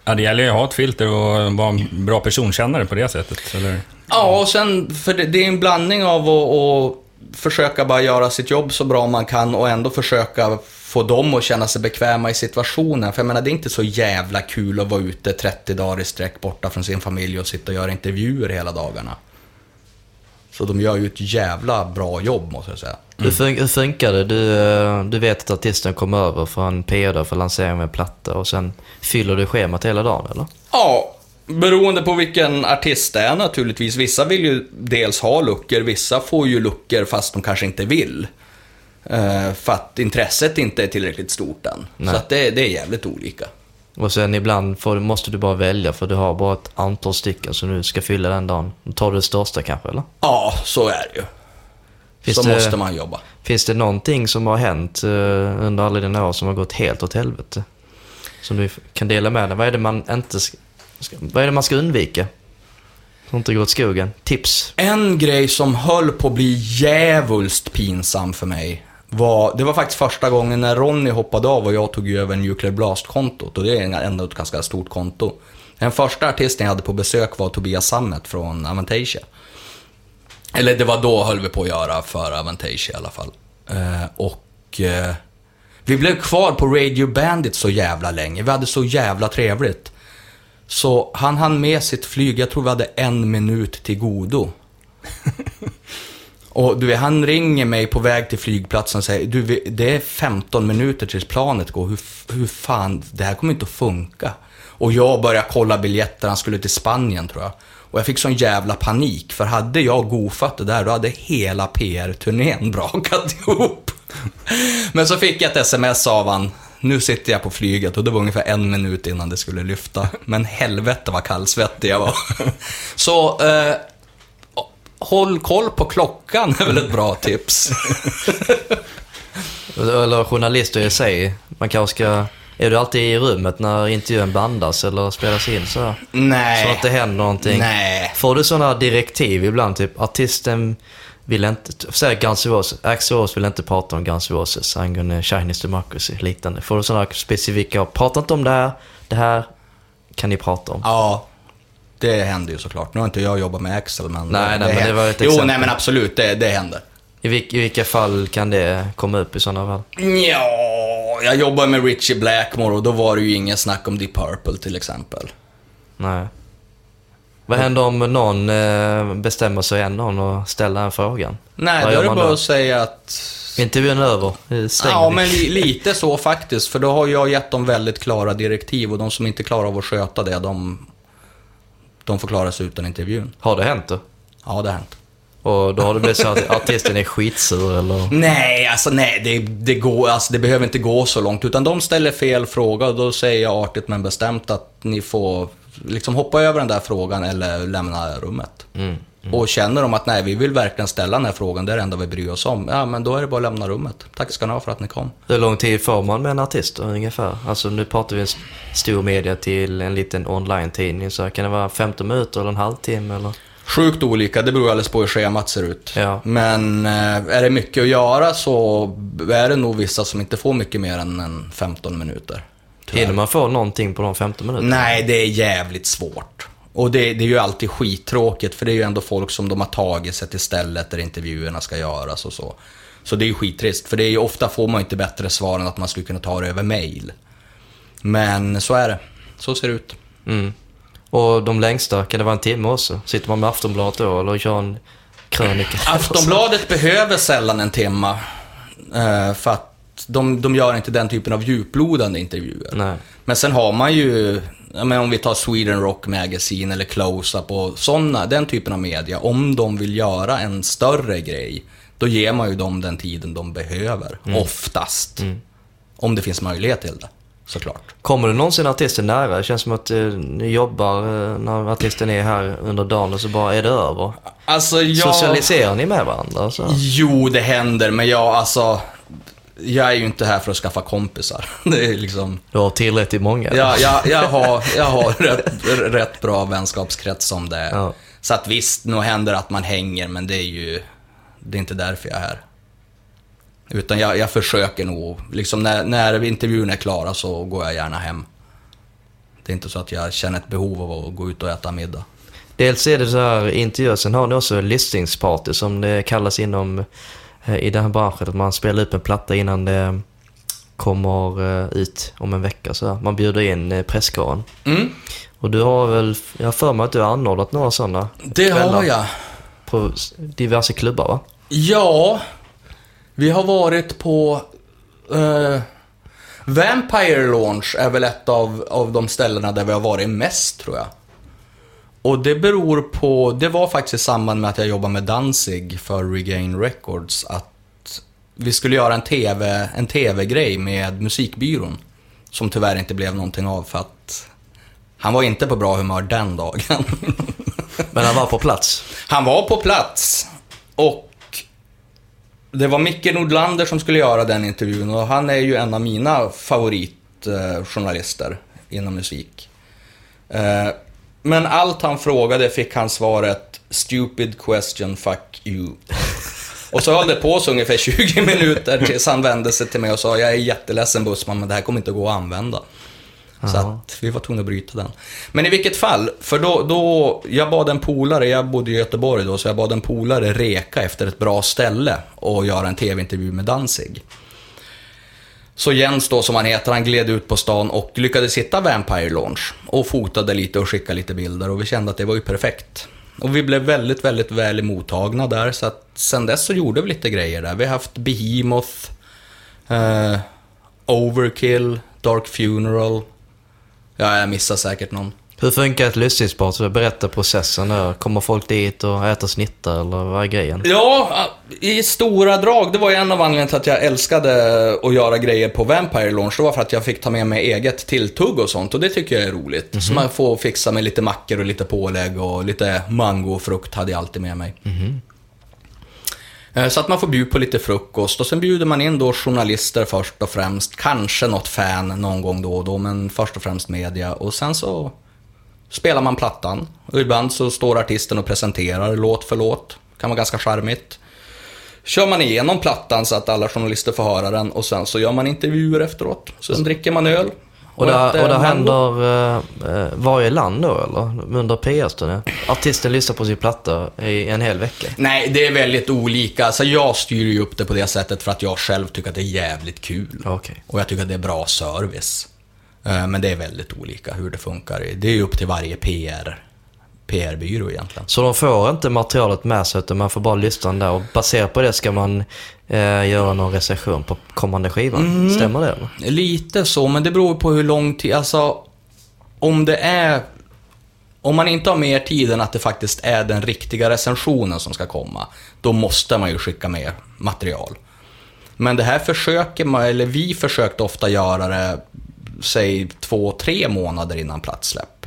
Ja, det gäller ju att ha ett filter och vara en bra personkännare på det sättet. Eller? Ja, och sen, för det, det är en blandning av att, att försöka bara göra sitt jobb så bra man kan och ändå försöka få dem att känna sig bekväma i situationen. För jag menar, det är inte så jävla kul att vara ute 30 dagar i sträck borta från sin familj och sitta och göra intervjuer hela dagarna. Så de gör ju ett jävla bra jobb, måste jag säga. Hur, fun- hur funkar det? Du, eh, du vet att artisten kommer över en PR för lansering av en platta och sen fyller du schemat hela dagen eller? Ja, beroende på vilken artist det är naturligtvis. Vissa vill ju dels ha luckor, vissa får ju luckor fast de kanske inte vill. Eh, för att intresset inte är tillräckligt stort än. Nej. Så att det, det är jävligt olika. Och sen ibland får, måste du bara välja för du har bara ett antal stycken som du ska fylla den dagen. Då tar du det största kanske eller? Ja, så är det ju. Finns så det- måste man jobba. Finns det någonting som har hänt eh, under alla dina år som har gått helt åt helvete? Som du kan dela med dig? Vad är det man inte ska, vad är det man ska undvika? Så inte gå åt skogen. Tips. En grej som höll på att bli djävulskt pinsam för mig var, det var faktiskt första gången när Ronny hoppade av och jag tog över Nuclear Blast-kontot och det är ändå ett ganska stort konto. Den första artisten jag hade på besök var Tobias Sammet från Avantasia. Eller det var då höll vi på att göra för Avantasia i alla fall. Eh, och eh, vi blev kvar på Radio Bandit så jävla länge. Vi hade så jävla trevligt. Så han hann med sitt flyg, jag tror vi hade en minut till godo. och du vet, han ringer mig på väg till flygplatsen och säger, du det är 15 minuter tills planet går, hur, hur fan, det här kommer inte att funka. Och jag började kolla biljetter, han skulle till Spanien tror jag. Och jag fick sån jävla panik, för hade jag goofat det där, då hade hela PR-turnén brakat ihop. Men så fick jag ett sms av han. Nu sitter jag på flyget och det var ungefär en minut innan det skulle lyfta. Men helvete vad kallsvettig jag var. Så, eh, håll koll på klockan är väl ett bra tips. Eller journalister i sig. Man kanske ska... Är du alltid i rummet när intervjun bandas eller spelas in så? Nej. Så att det händer någonting. Nej. Får du sådana direktiv ibland? Typ artisten vill inte... Säg Guns N' Roses. Axl Rose vill inte prata om Guns N' Roses angående Chinese Democracy, liknande. Får du sådana specifika... Prata inte om det här. Det här kan ni prata om. Ja, det händer ju såklart. Nu har inte jag jobbat med Axel, men... Nej, nej, men det var ett Jo, exempel. nej men absolut, det, det händer. I, vilk, I vilka fall kan det komma upp i sådana fall? Ja, jag jobbar med Richie Blackmore och då var det ju ingen snack om Deep Purple till exempel. Nej. Vad händer om någon eh, bestämmer sig en någon och ställer en frågan? Nej, Vad då är det bara då? att säga att... Intervjun är över. Eh, Stäng. Ja, men li, lite så faktiskt. För då har jag gett dem väldigt klara direktiv och de som inte klarar av att sköta det, de, de får klara sig utan intervjun. Har det hänt då? Ja, det har hänt. Och då har det blivit så att artisten är skitsur eller? Nej, alltså nej, det, det, går, alltså, det behöver inte gå så långt. Utan de ställer fel fråga och då säger jag artigt men bestämt att ni får liksom hoppa över den där frågan eller lämna rummet. Mm. Och känner de att nej, vi vill verkligen ställa den här frågan, det är det enda vi bryr oss om. Ja, men då är det bara att lämna rummet. Tack ska ni ha för att ni kom. Hur lång tid får man med en artist då, ungefär? Alltså nu pratar vi en stor media till en liten online-tidning. Så kan det vara 15 minuter eller en halvtimme eller? Sjukt olika, det beror alldeles på hur schemat ser ut. Ja. Men eh, är det mycket att göra så är det nog vissa som inte får mycket mer än en 15 minuter. Hinner man få någonting på de 15 minuterna? Nej, det är jävligt svårt. Och det, det är ju alltid skittråkigt, för det är ju ändå folk som de har tagit sig till stället där intervjuerna ska göras och så. Så det är ju skittrist, för det är ju ofta får man inte bättre svar än att man skulle kunna ta det över mail. Men så är det. Så ser det ut. Mm. Och de längsta, kan det vara en timme också? Sitter man med Aftonbladet då eller kör en krönika? Aftonbladet behöver sällan en timma. eh, För att de, de gör inte den typen av djuplodande intervjuer. Nej. Men sen har man ju, ja, men om vi tar Sweden Rock Magazine eller Close-Up och sådana, den typen av media. Om de vill göra en större grej, då ger man ju dem den tiden de behöver. Oftast. Om det finns möjlighet till det, såklart. Kommer det någonsin artisten nära? Det känns som att eh, ni jobbar eh, när artisten är här under dagen och så bara är det över. Alltså jag... Socialiserar ni med varandra? Så? Jo, det händer, men jag alltså... Jag är ju inte här för att skaffa kompisar. Det är liksom... Du har tillräckligt många? Jag, jag, jag har, jag har rätt, rätt bra vänskapskrets som det är. Ja. Så att visst, nog händer att man hänger, men det är ju... Det är inte därför jag är här. Utan jag, jag försöker nog, liksom när, när intervjun är klara så går jag gärna hem. Det är inte så att jag känner ett behov av att gå ut och äta middag. Dels är det så här intervjuer, sen har ni också listningsparty som det kallas inom i den här branschen. Att man spelar upp en platta innan det kommer eh, ut om en vecka. Så. Man bjuder in eh, presskåren. Mm, Och du har väl, jag har för mig att du har anordnat några sådana det har jag. på diverse klubbar va? Ja, vi har varit på... eh, Vampire Launch är väl ett av, av de ställena där vi har varit mest, tror jag. Och det beror på... Det var faktiskt i samband med att jag jobbade med Danzig för Regain Records, att vi skulle göra en TV, en TV-grej med musikbyrån. Som tyvärr inte blev någonting av för att han var inte på bra humör den dagen. Men han var på plats. Han var på plats och det var Micke Nordlander som skulle göra den intervjun och han är ju en av mina favoritjournalister inom musik. Men allt han frågade fick han svaret “Stupid question, fuck you”. Och så höll det på så ungefär 20 minuter tills han vände sig till mig och sa “Jag är jätteledsen bussman, men det här kommer inte att gå att använda”. Så att vi var tvungna att bryta den. Men i vilket fall, för då, då jag bad en polare, jag bodde i Göteborg då, så jag bad en polare reka efter ett bra ställe och göra en tv-intervju med Danzig. Så Jens då, som han heter, han gled ut på stan och lyckades hitta Vampire Launch och fotade lite och skickade lite bilder och vi kände att det var ju perfekt. Och vi blev väldigt, väldigt väl mottagna där, så att sen dess så gjorde vi lite grejer där. Vi har haft Behemoth, eh, Overkill, Dark Funeral. Ja, jag missar säkert någon. Hur funkar ett? Så berätta processen där. Kommer folk dit och äter snittar eller vad är grejen? Ja, i stora drag. Det var ju en av anledningarna till att jag älskade att göra grejer på Vampire Launch. Det var för att jag fick ta med mig eget tilltugg och sånt och det tycker jag är roligt. Så man får fixa med lite mackor och lite pålägg och lite mango och frukt hade jag alltid med mig. Eh, Så att man får bjuda på lite frukost och sen bjuder man in då journalister först och främst. Kanske något fan någon gång då och då, men först och främst media. Och sen så spelar man plattan. Och ibland så står artisten och presenterar låt för låt. Kan vara ganska charmigt. Kör man igenom plattan så att alla journalister får höra den och sen så gör man intervjuer efteråt. Sen dricker man öl. Och det, äter och det händer eh, eh, varje land då eller? Under PS-turné? Artisten lyssnar på sin platta i en hel vecka? Nej, det är väldigt olika. Alltså jag styr ju upp det på det sättet för att jag själv tycker att det är jävligt kul. Okej. Och jag tycker att det är bra service. Eh, Men det är väldigt olika hur det funkar. Det är ju upp till varje PR, PR-byrå egentligen. Så de får inte materialet med sig utan man får bara lyssna där och baserat på det ska man eh, göra någon recension på kommande skivan. Mm. Stämmer det eller? Lite så, men det beror på hur lång tid, alltså om det är om man inte har mer tid än att det faktiskt är den riktiga recensionen som ska komma, då måste man ju skicka med material. Men det här försöker man, eller vi försökte ofta göra det, säg två, tre månader innan platssläpp.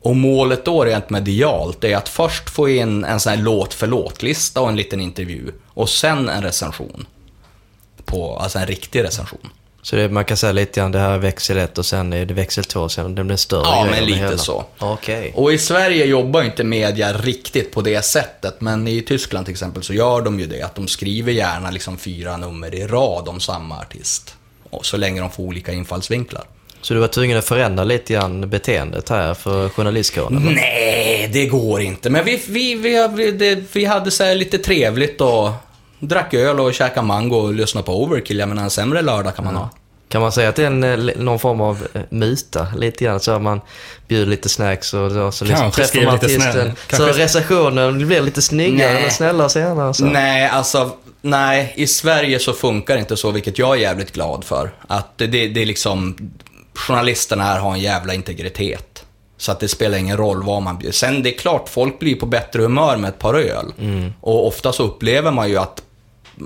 Och målet då rent medialt är att först få in en sån här låt för låt-lista och en liten intervju. Och sen en recension. På, alltså en riktig recension. Så det, man kan säga lite grann det här är växel 1 och sen är det växel 2 och sen det blir större Ja, men lite hela. så. Okej. Och i Sverige jobbar inte media riktigt på det sättet, men i Tyskland till exempel så gör de ju det, att de skriver gärna liksom fyra nummer i rad om samma artist. Och så länge de får olika infallsvinklar. Så du var tvungen att förändra lite grann beteendet här för journalistkåren? eller? Nej, det går inte. Men vi, vi, vi, vi, det, vi hade så här lite trevligt och drack öl och käkade mango och lyssnade på Overkill. Jag menar, en sämre lördag kan man ha. Kan man säga att det är en, eh, någon form av eh, muta? Lite grann så att man bjuder lite snacks och så, så liksom träffar man artisten. Så recensionen blir lite snyggare eller snällare senare. Så. Nej, alltså, nej, i Sverige så funkar det inte så, vilket jag är jävligt glad för. Att det, det, är liksom, journalisterna här har en jävla integritet. Så att det spelar ingen roll vad man blir. Sen det är klart, folk blir på bättre humör med ett par öl. Och ofta så upplever man ju att,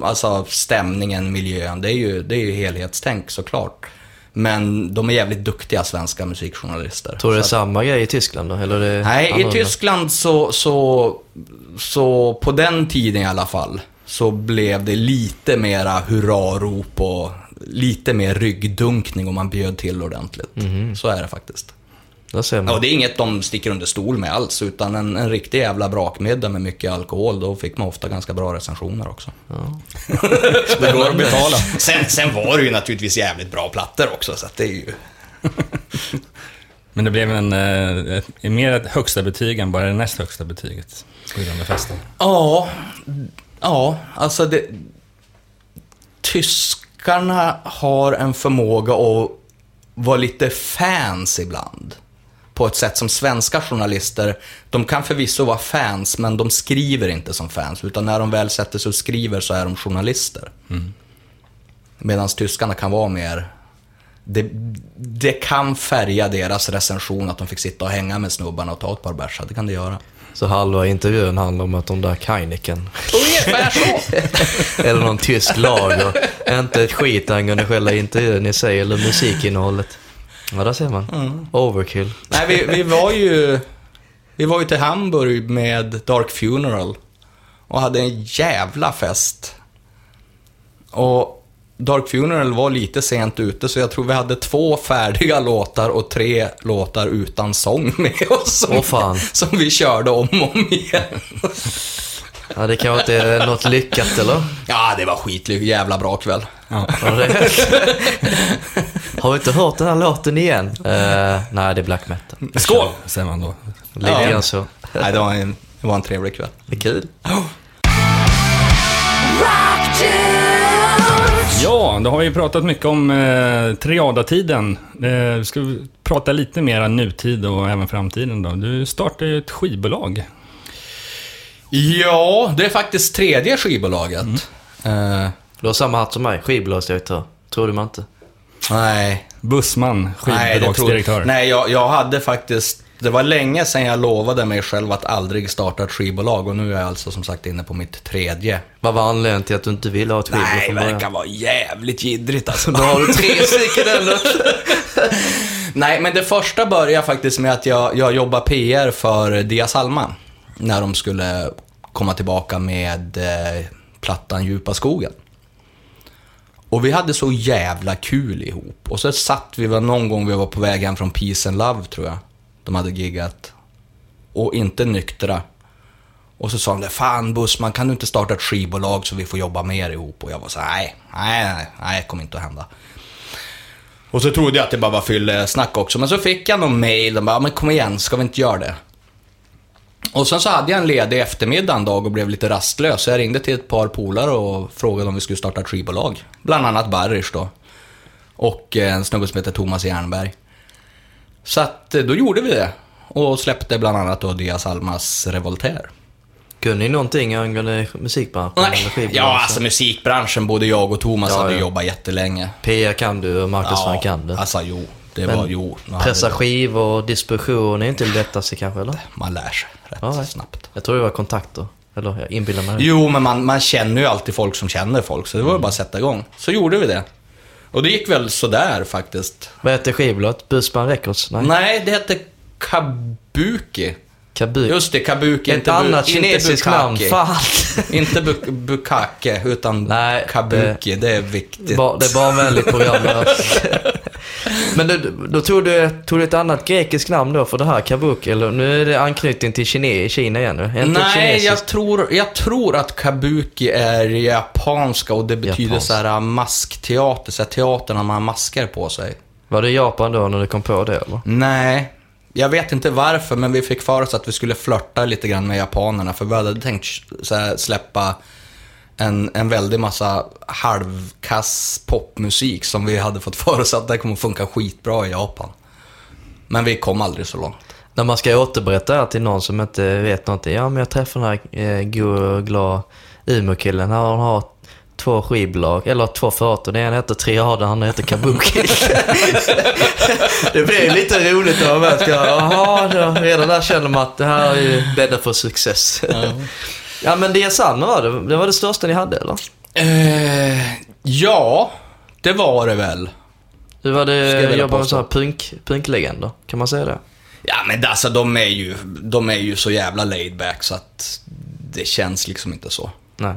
alltså stämningen, miljön, det är ju, det är ju helhetstänk såklart. Men de är jävligt duktiga svenska musikjournalister. Tror du det är samma grej i Tyskland då? Eller det Nej, i annorlunda? Tyskland så, så, så på den tiden i alla fall, så blev det lite mera hurrarop och lite mer ryggdunkning om man bjöd till ordentligt. Så är det faktiskt. Ja, det är inget de sticker under stol med alls, utan en, en riktig jävla brakmiddag med mycket alkohol, då fick man ofta ganska bra recensioner också. Det går att betala. Sen, sen var det ju naturligtvis jävligt bra plattor också, så att det är ju... Men det blev en, eh, mer ett högsta betyg än bara det näst högsta betyget på av festen. Ja, ja, alltså det... Tyskarna har en förmåga att vara lite fans ibland. På ett sätt som svenska journalister, de kan förvisso vara fans, men de skriver inte som fans. Utan när de väl sätter sig och skriver så är de journalister. Medan tyskarna kan vara mer... Det, det kan färga deras recension att de fick sitta och hänga med snubbarna och ta ett par bärsar. Det kan det göra. Så halva intervjun handlar om att de där Heineken Ungefär så. eller någon tysk lager. Inte ett skit angående själva intervjun i sig eller musikinnehållet. Ja, där ser man. Mm. Overkill. Nej, vi, vi var ju... Vi var ju till Hamburg med Dark Funeral och hade en jävla fest. Och Dark Funeral var lite sent ute, så jag tror vi hade två färdiga låtar och tre låtar utan sång med oss. Som, Åh, fan. som vi körde om och om igen. Ja, det kanske inte är något lyckat eller? Ja, det var skitlyckligt. Jävla bra kväll. Ja. Har, vi inte hört den här låten igen? Eh, nej, det är black metal. Skål! Säger man då. Lite Ja. grann så. Nej, det var en, det var en trevlig kväll. Det är kul. Då har vi pratat mycket om eh, triadatiden. Eh, ska vi prata lite mer nutid och även framtiden då? Du startade ju ett skivbolag. Ja, det är faktiskt tredje skivbolaget. Eh, Du har samma hatt som mig, skivbolagsdirektör. Tror du man inte? nej. Bussman, skivbolagsdirektör. nej jag, jag hade faktiskt... Det var länge sedan jag lovade mig själv att aldrig starta ett skivbolag och nu är jag alltså som sagt inne på mitt tredje. Vad var anledningen till att du inte ville ha ett skivbolag Nej, det verkar vara jävligt jiddrigt alltså. Då har du tre stycken ändå. Nej, men det första började faktiskt med att jag, jag jobbade PR för Dia Salma. När de skulle komma tillbaka med eh, plattan Djupa skogen. Och vi hade så jävla kul ihop. Och så satt vi, var någon gång vi var på väg hem från Peace and Love tror jag. De hade giggat. Och inte nyktra. Och så sa de det, fan Bussman kan du inte starta ett skivbolag så vi får jobba mer ihop? Och jag var så här, nej, nej, nej, nej, det kommer inte att hända. Och så trodde jag att det bara var fyllesnack också, men så fick jag någon mail, de bara, men kom igen, ska vi inte göra det? Och sen så hade jag en ledig eftermiddag en dag och blev lite rastlös, så jag ringde till ett par polare och frågade om vi skulle starta ett skivbolag. Bland annat Barrish då. Och eh, en snubbe som heter Thomas Jernberg. Så att eh, då gjorde vi det. Och släppte bland annat då Diaz Almas Revoltaire. Kunde ni någonting angående musikbranschen? Nej, ja alltså musikbranschen, både jag och Thomas Ja, hade ja. jobbat jättelänge. PR kan du och marknadsföring kan du. alltså jo. Det Men var, jo. Pressa skivor och distribution är inte det lättaste kanske, eller? Man lär sig rätt Ja, snabbt. Jag tror det var kontakter. Eller jag inbillar mig. Jo, men man, man känner ju alltid folk som känner folk, så det var ju bara att sätta igång. Så gjorde vi det. Och det gick väl sådär faktiskt. Vad heter skivbolaget? Busman Records? Nej. Nej, det hette Kabuki. Kabu. Just det, Kabuki. Ett inte annat kinesiskt namn. Fan. inte bu- Bukake, utan Nej, Kabuki. Det, är viktigt. Ba, det är barnvänligt program. Men då, då tog, du, tog du ett annat grekiskt namn då för det här, Kabuki? Eller nu är det anknytning till Kine, Kina igen nu? Inte Nej, jag tror, jag tror att kabuki är japanska och det betyder Japansk. så här maskteater, så här teater när man har masker på sig. Var det Japan då när du kom på det eller? Nej, jag vet inte varför, men vi fick för oss att vi skulle flörta lite grann med japanerna, för vi hade tänkt släppa en, en väldig massa halvkass popmusik som vi hade fått för oss att det kommer funka skitbra i Japan. Men vi kom aldrig så långt. När man ska återberätta det till någon som inte vet någonting. Ja, men jag träffade den här eh, god och glad Umeå-killen. Han har två skivbolag, eller två företag. Det ena heter Triad, det andra heter Kabuki. det blir lite roligt när man väl ska, jaha, redan där känner man att det här är ju bäddat för success. ja, men det är sant var det. Det var det största ni hade, eller? Eh, ja, det var det väl. Hur var jag det vilja jobba med sådana punk, punklegender? Kan man säga det? Ja, men alltså de är ju, de är ju så jävla laid back så att det känns liksom inte så. Nej.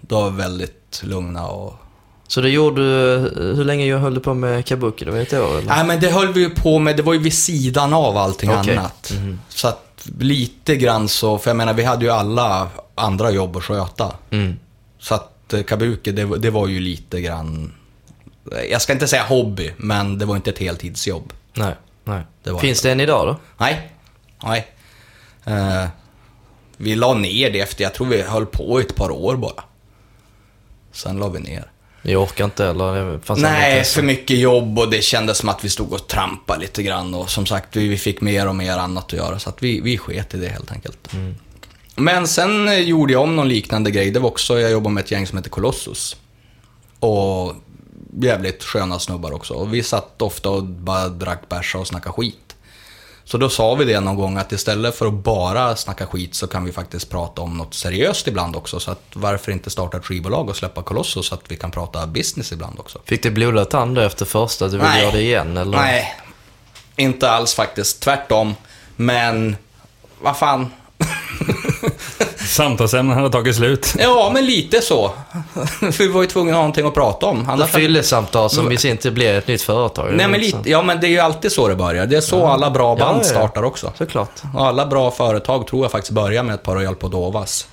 De är väldigt lugna och... Så det gjorde du, hur länge höll du på med Kabuki? Det var ett år eller? Nej, men det höll vi ju på med, det var ju vid sidan av allting Okej. annat. Så att lite grann så, för jag menar vi hade ju alla andra jobb att sköta. Mm. Så att eh, Kabuki, det, var- det var ju lite grann, jag ska inte säga hobby, men det var inte ett heltidsjobb. Nej, nej. Det Finns det än idag då? Nej, nej. Eh, vi la ner det efter, jag tror vi höll på ett par år bara. Sen la vi ner. Jag orkar inte eller det fanns andra Nej, för mycket jobb och det kändes som att vi stod och trampade lite grann och som sagt, vi, vi fick mer och mer annat att göra så att vi, vi sket i det helt enkelt. Men sen eh, gjorde jag om någon liknande grej. Det var också, jag jobbade med ett gäng som heter Colossus. Och jävligt sköna snubbar också. Och vi satt ofta och bara drack bärsa och snackade skit. Så då sa vi det någon gång att istället för att bara snacka skit så kan vi faktiskt prata om något seriöst ibland också. Så att varför inte starta ett skivbolag och släppa Colossus så att vi kan prata business ibland också. Fick du blodad tand efter första? Du ville Nej. göra det igen eller? Nej, inte alls faktiskt. Tvärtom. Men, vad fan. Samtalsämnen hade tagit slut. Ja, men lite så. vi var ju tvungna att ha någonting att prata om. Annars fyllesamtal som i sin tur blir ett nytt företag. Nej, men Liksom. lite, ja, men det är ju alltid så det börjar. Det är så alla bra Ja, band ja, ja. startar också. Såklart. Och alla bra företag tror jag faktiskt börjar med ett par Royal Podovas.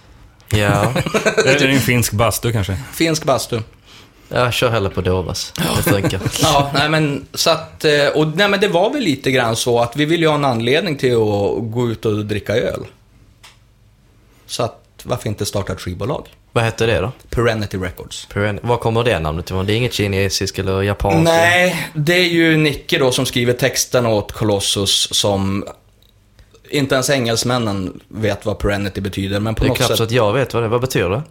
Ja, Eller en finsk bastu kanske. Finsk bastu. jag kör hellre på Dovas. Det funkar. Ja, nej men så att, eh, och nej men det var väl lite grann så att vi ville ju ha en anledning till att gå ut och dricka öl. Så att, varför inte starta ett skivbolag? Vad hette det då? Perenity Records. Peren- Var kommer det namnet ifrån? Det är inget kinesiskt eller japanskt? Nej, det är ju Nicke då som skriver texten åt Colossus som inte ens engelsmännen vet vad Perenity betyder, men på Det är något knappt sätt... så att jag vet vad det. Vad betyder det?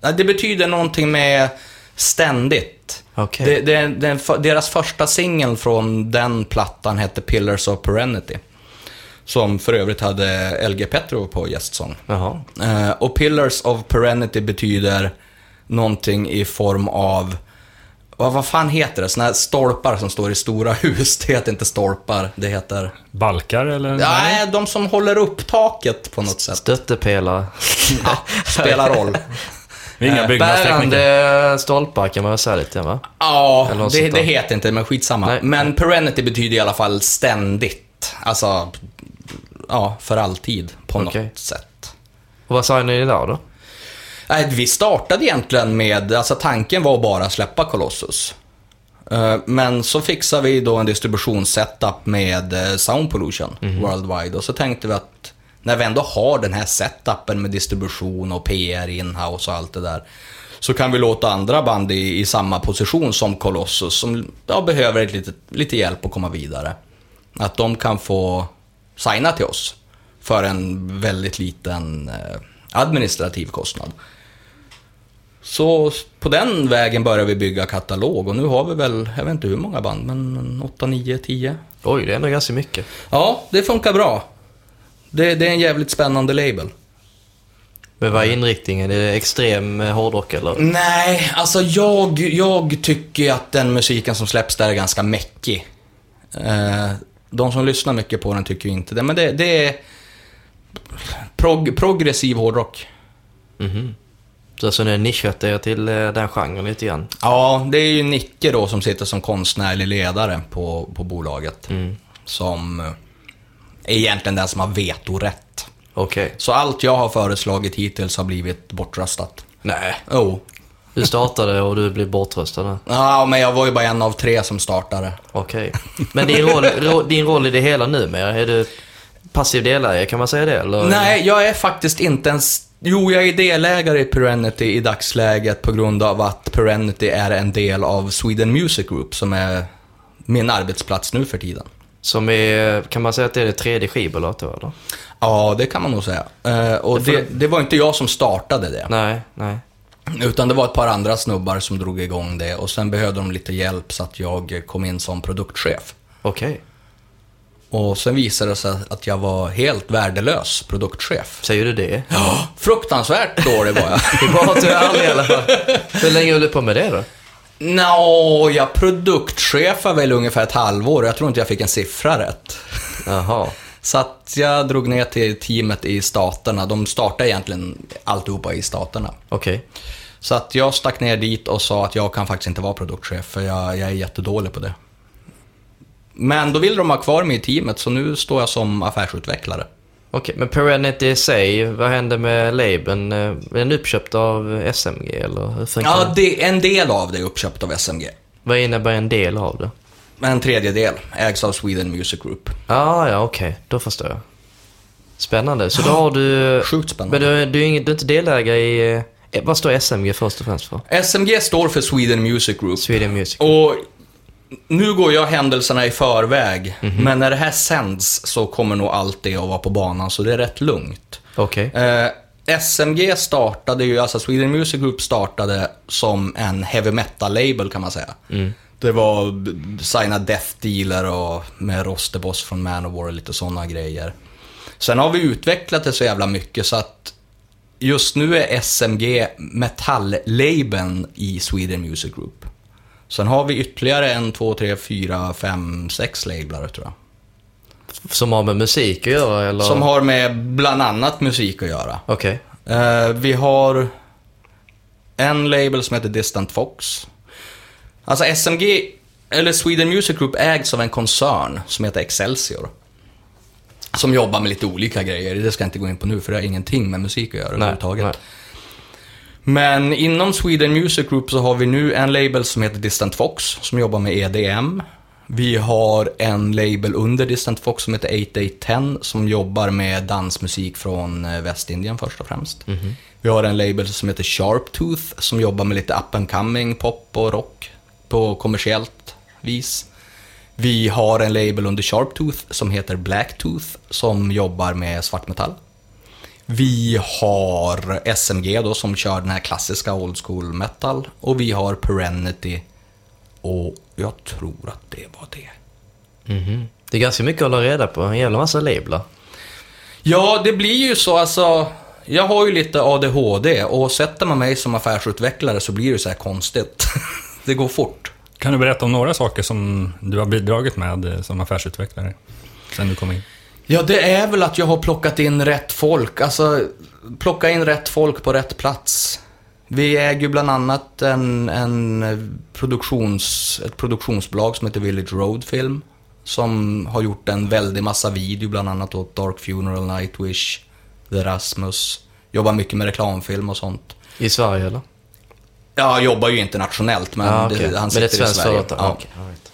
Nej, det betyder någonting med ständigt. Okej. Det, det, det, deras första singel från den plattan hette Pillars of Perenity. Som för övrigt hade LG Petrov på gästsång. Eh, och Pillars of Perenity betyder någonting i form av, vad, vad fan heter det? Såna här stolpar som står i stora hus. Det heter inte stolpar, det heter... Balkar eller? Nej, de som håller upp taket på något sätt. Stöttepelare. Ja, spelar roll. Inga Eh. Bärande stolpar kan man väl säga lite, va? Ja, det, det heter inte, men skitsamma. Nej. Men perenity betyder i alla fall ständigt. Alltså, ja, för alltid på Okej. något sätt. Och vad sa ni idag då? Nej, vi startade egentligen med, alltså tanken var bara att släppa Colossus. Eh, Men så fixade vi då en distributionssetup med eh, Sound Pollution Worldwide och så tänkte vi att när vi ändå har den här setupen med distribution och PR inhouse och allt det där så kan vi låta andra band i, i samma position som Colossus som ja, behöver ett litet, lite hjälp att komma vidare. Att de kan få signa till oss för en väldigt liten eh, administrativ kostnad. Så på den vägen börjar vi bygga katalog och nu har vi väl, jag vet inte hur många band, men 8, 9, 10. Oj, det är ändå ganska mycket. Ja, det funkar bra. Det, det är en jävligt spännande label. Men vad är inriktningen? Är det extrem eh, hårdrock eller? Nej, alltså jag, jag tycker att den musiken som släpps där är ganska mäckig. Eh, de som lyssnar mycket på den tycker ju inte det, men det, det är prog, progressiv hårdrock. Mhm. Så alltså ni nischat er till eh, den genren lite grann? Ja, det är ju Nicke då som sitter som konstnärlig ledare på, på bolaget. Som eh, är egentligen den som har vetorätt. Okej. Så allt jag har föreslagit hittills har blivit bortröstat. Nej. Jo. Du startade och du blev bortröstad. Ja, men jag var ju bara en av tre som startade. Okej. Men din roll, ro, din roll i det hela numera, är du passiv delägare, kan man säga det? Eller? Nej, jag är faktiskt inte ens... Jo, jag är delägare i Perenity i dagsläget på grund av att Perenity är en del av Sweden Music Group som är min arbetsplats nu för tiden. Som är, kan man säga att det är det tredje skivbolaget då, eller? Ja, det kan man nog säga. Eh, och det, det var inte jag som startade det. Nej, nej. Utan det var ett par andra snubbar som drog igång det och sen behövde de lite hjälp så att jag kom in som produktchef. Okej. Och sen visade det sig att jag var helt värdelös produktchef. Säger du det? Ja, fruktansvärt dålig var jag. Det att du ärlig i alla fall. Hur länge höll du på med det då? Nå, jag produktchefade väl ungefär ett halvår och jag tror inte jag fick en siffra rätt. Jaha. Så att jag drog ner till teamet i staterna. De startade egentligen alltihopa i staterna. Okej. Så att jag stack ner dit och sa att jag kan faktiskt inte vara produktchef för jag, jag är jättedålig på det. Men då ville de ha kvar mig i teamet så nu står jag som affärsutvecklare. Okej, men Perenity sig, vad hände med labeln? Eh, Är den uppköpt av SMG eller hur Ja, det, en del av det är uppköpt av SMG. Vad innebär en del av det? En tredjedel ägs av Sweden Music Group. Ah, ja, okej. Då förstår jag. Spännande. Så då har du... Sjukt spännande. Men du, du, är du är inte delägare i... eh, Vad står SMG först och främst för? SMG står för Sweden Music Group. Sweden Music. Och nu går jag händelserna i förväg, men när det här sänds så kommer nog allt det att vara på banan, så det är rätt lugnt. Okej. Eh, SMG startade ju, alltså Sweden Music Group startade som en heavy metal-label kan man säga. Det var signa Death Dealer och med Rosterboss från Manowar och lite sådana grejer. Sen har vi utvecklat det så jävla mycket så att just nu är SMG metall-labeln i Sweden Music Group. Sen har vi ytterligare en, två, tre, fyra, fem, sex lablar tror jag. Som har med musik att göra eller? Som har med bland annat musik att göra. Okej. Eh, vi har en label som heter Distant Fox. Alltså SMG, eller Sweden Music Group, ägs av en koncern som heter Excelsior. Som jobbar med lite olika grejer. Det ska jag inte gå in på nu, för det har ingenting med musik att göra överhuvudtaget. Men inom Sweden Music Group så har vi nu en label som heter Distant Fox, som jobbar med EDM. Vi har en label under Distant Fox som heter 8810, som jobbar med dansmusik från eh, Västindien först och främst. Vi har en label som heter Sharptooth, som jobbar med lite up and coming pop och rock på kommersiellt vis. Vi har en label under Sharptooth som heter Blacktooth, som jobbar med svartmetall. Vi har SMG då som kör den här klassiska old school metal. Och vi har Perenity. Och jag tror att det var det. Det är ganska mycket att hålla reda på. En jävla massa lablar. Ja, det blir ju så alltså. Jag har ju lite ADHD och sätter man mig som affärsutvecklare så blir det så här konstigt. det går fort. Kan du berätta om några saker som du har bidragit med eh, som affärsutvecklare? Sen du kom in. Ja, det är väl att jag har plockat in rätt folk. Alltså, plocka in rätt folk på rätt plats. Vi äger ju bland annat en, en produktions, ett produktionsbolag som heter Village Road Film. Som har gjort en väldig massa video, bland annat åt Dark Funeral, Nightwish, The Rasmus. Jobbar mycket med reklamfilm och sånt. I Sverige eller? Ja, jobbar ju internationellt, men Ja, okej. det, han Men det sitter är i Sverige. Ja. Right.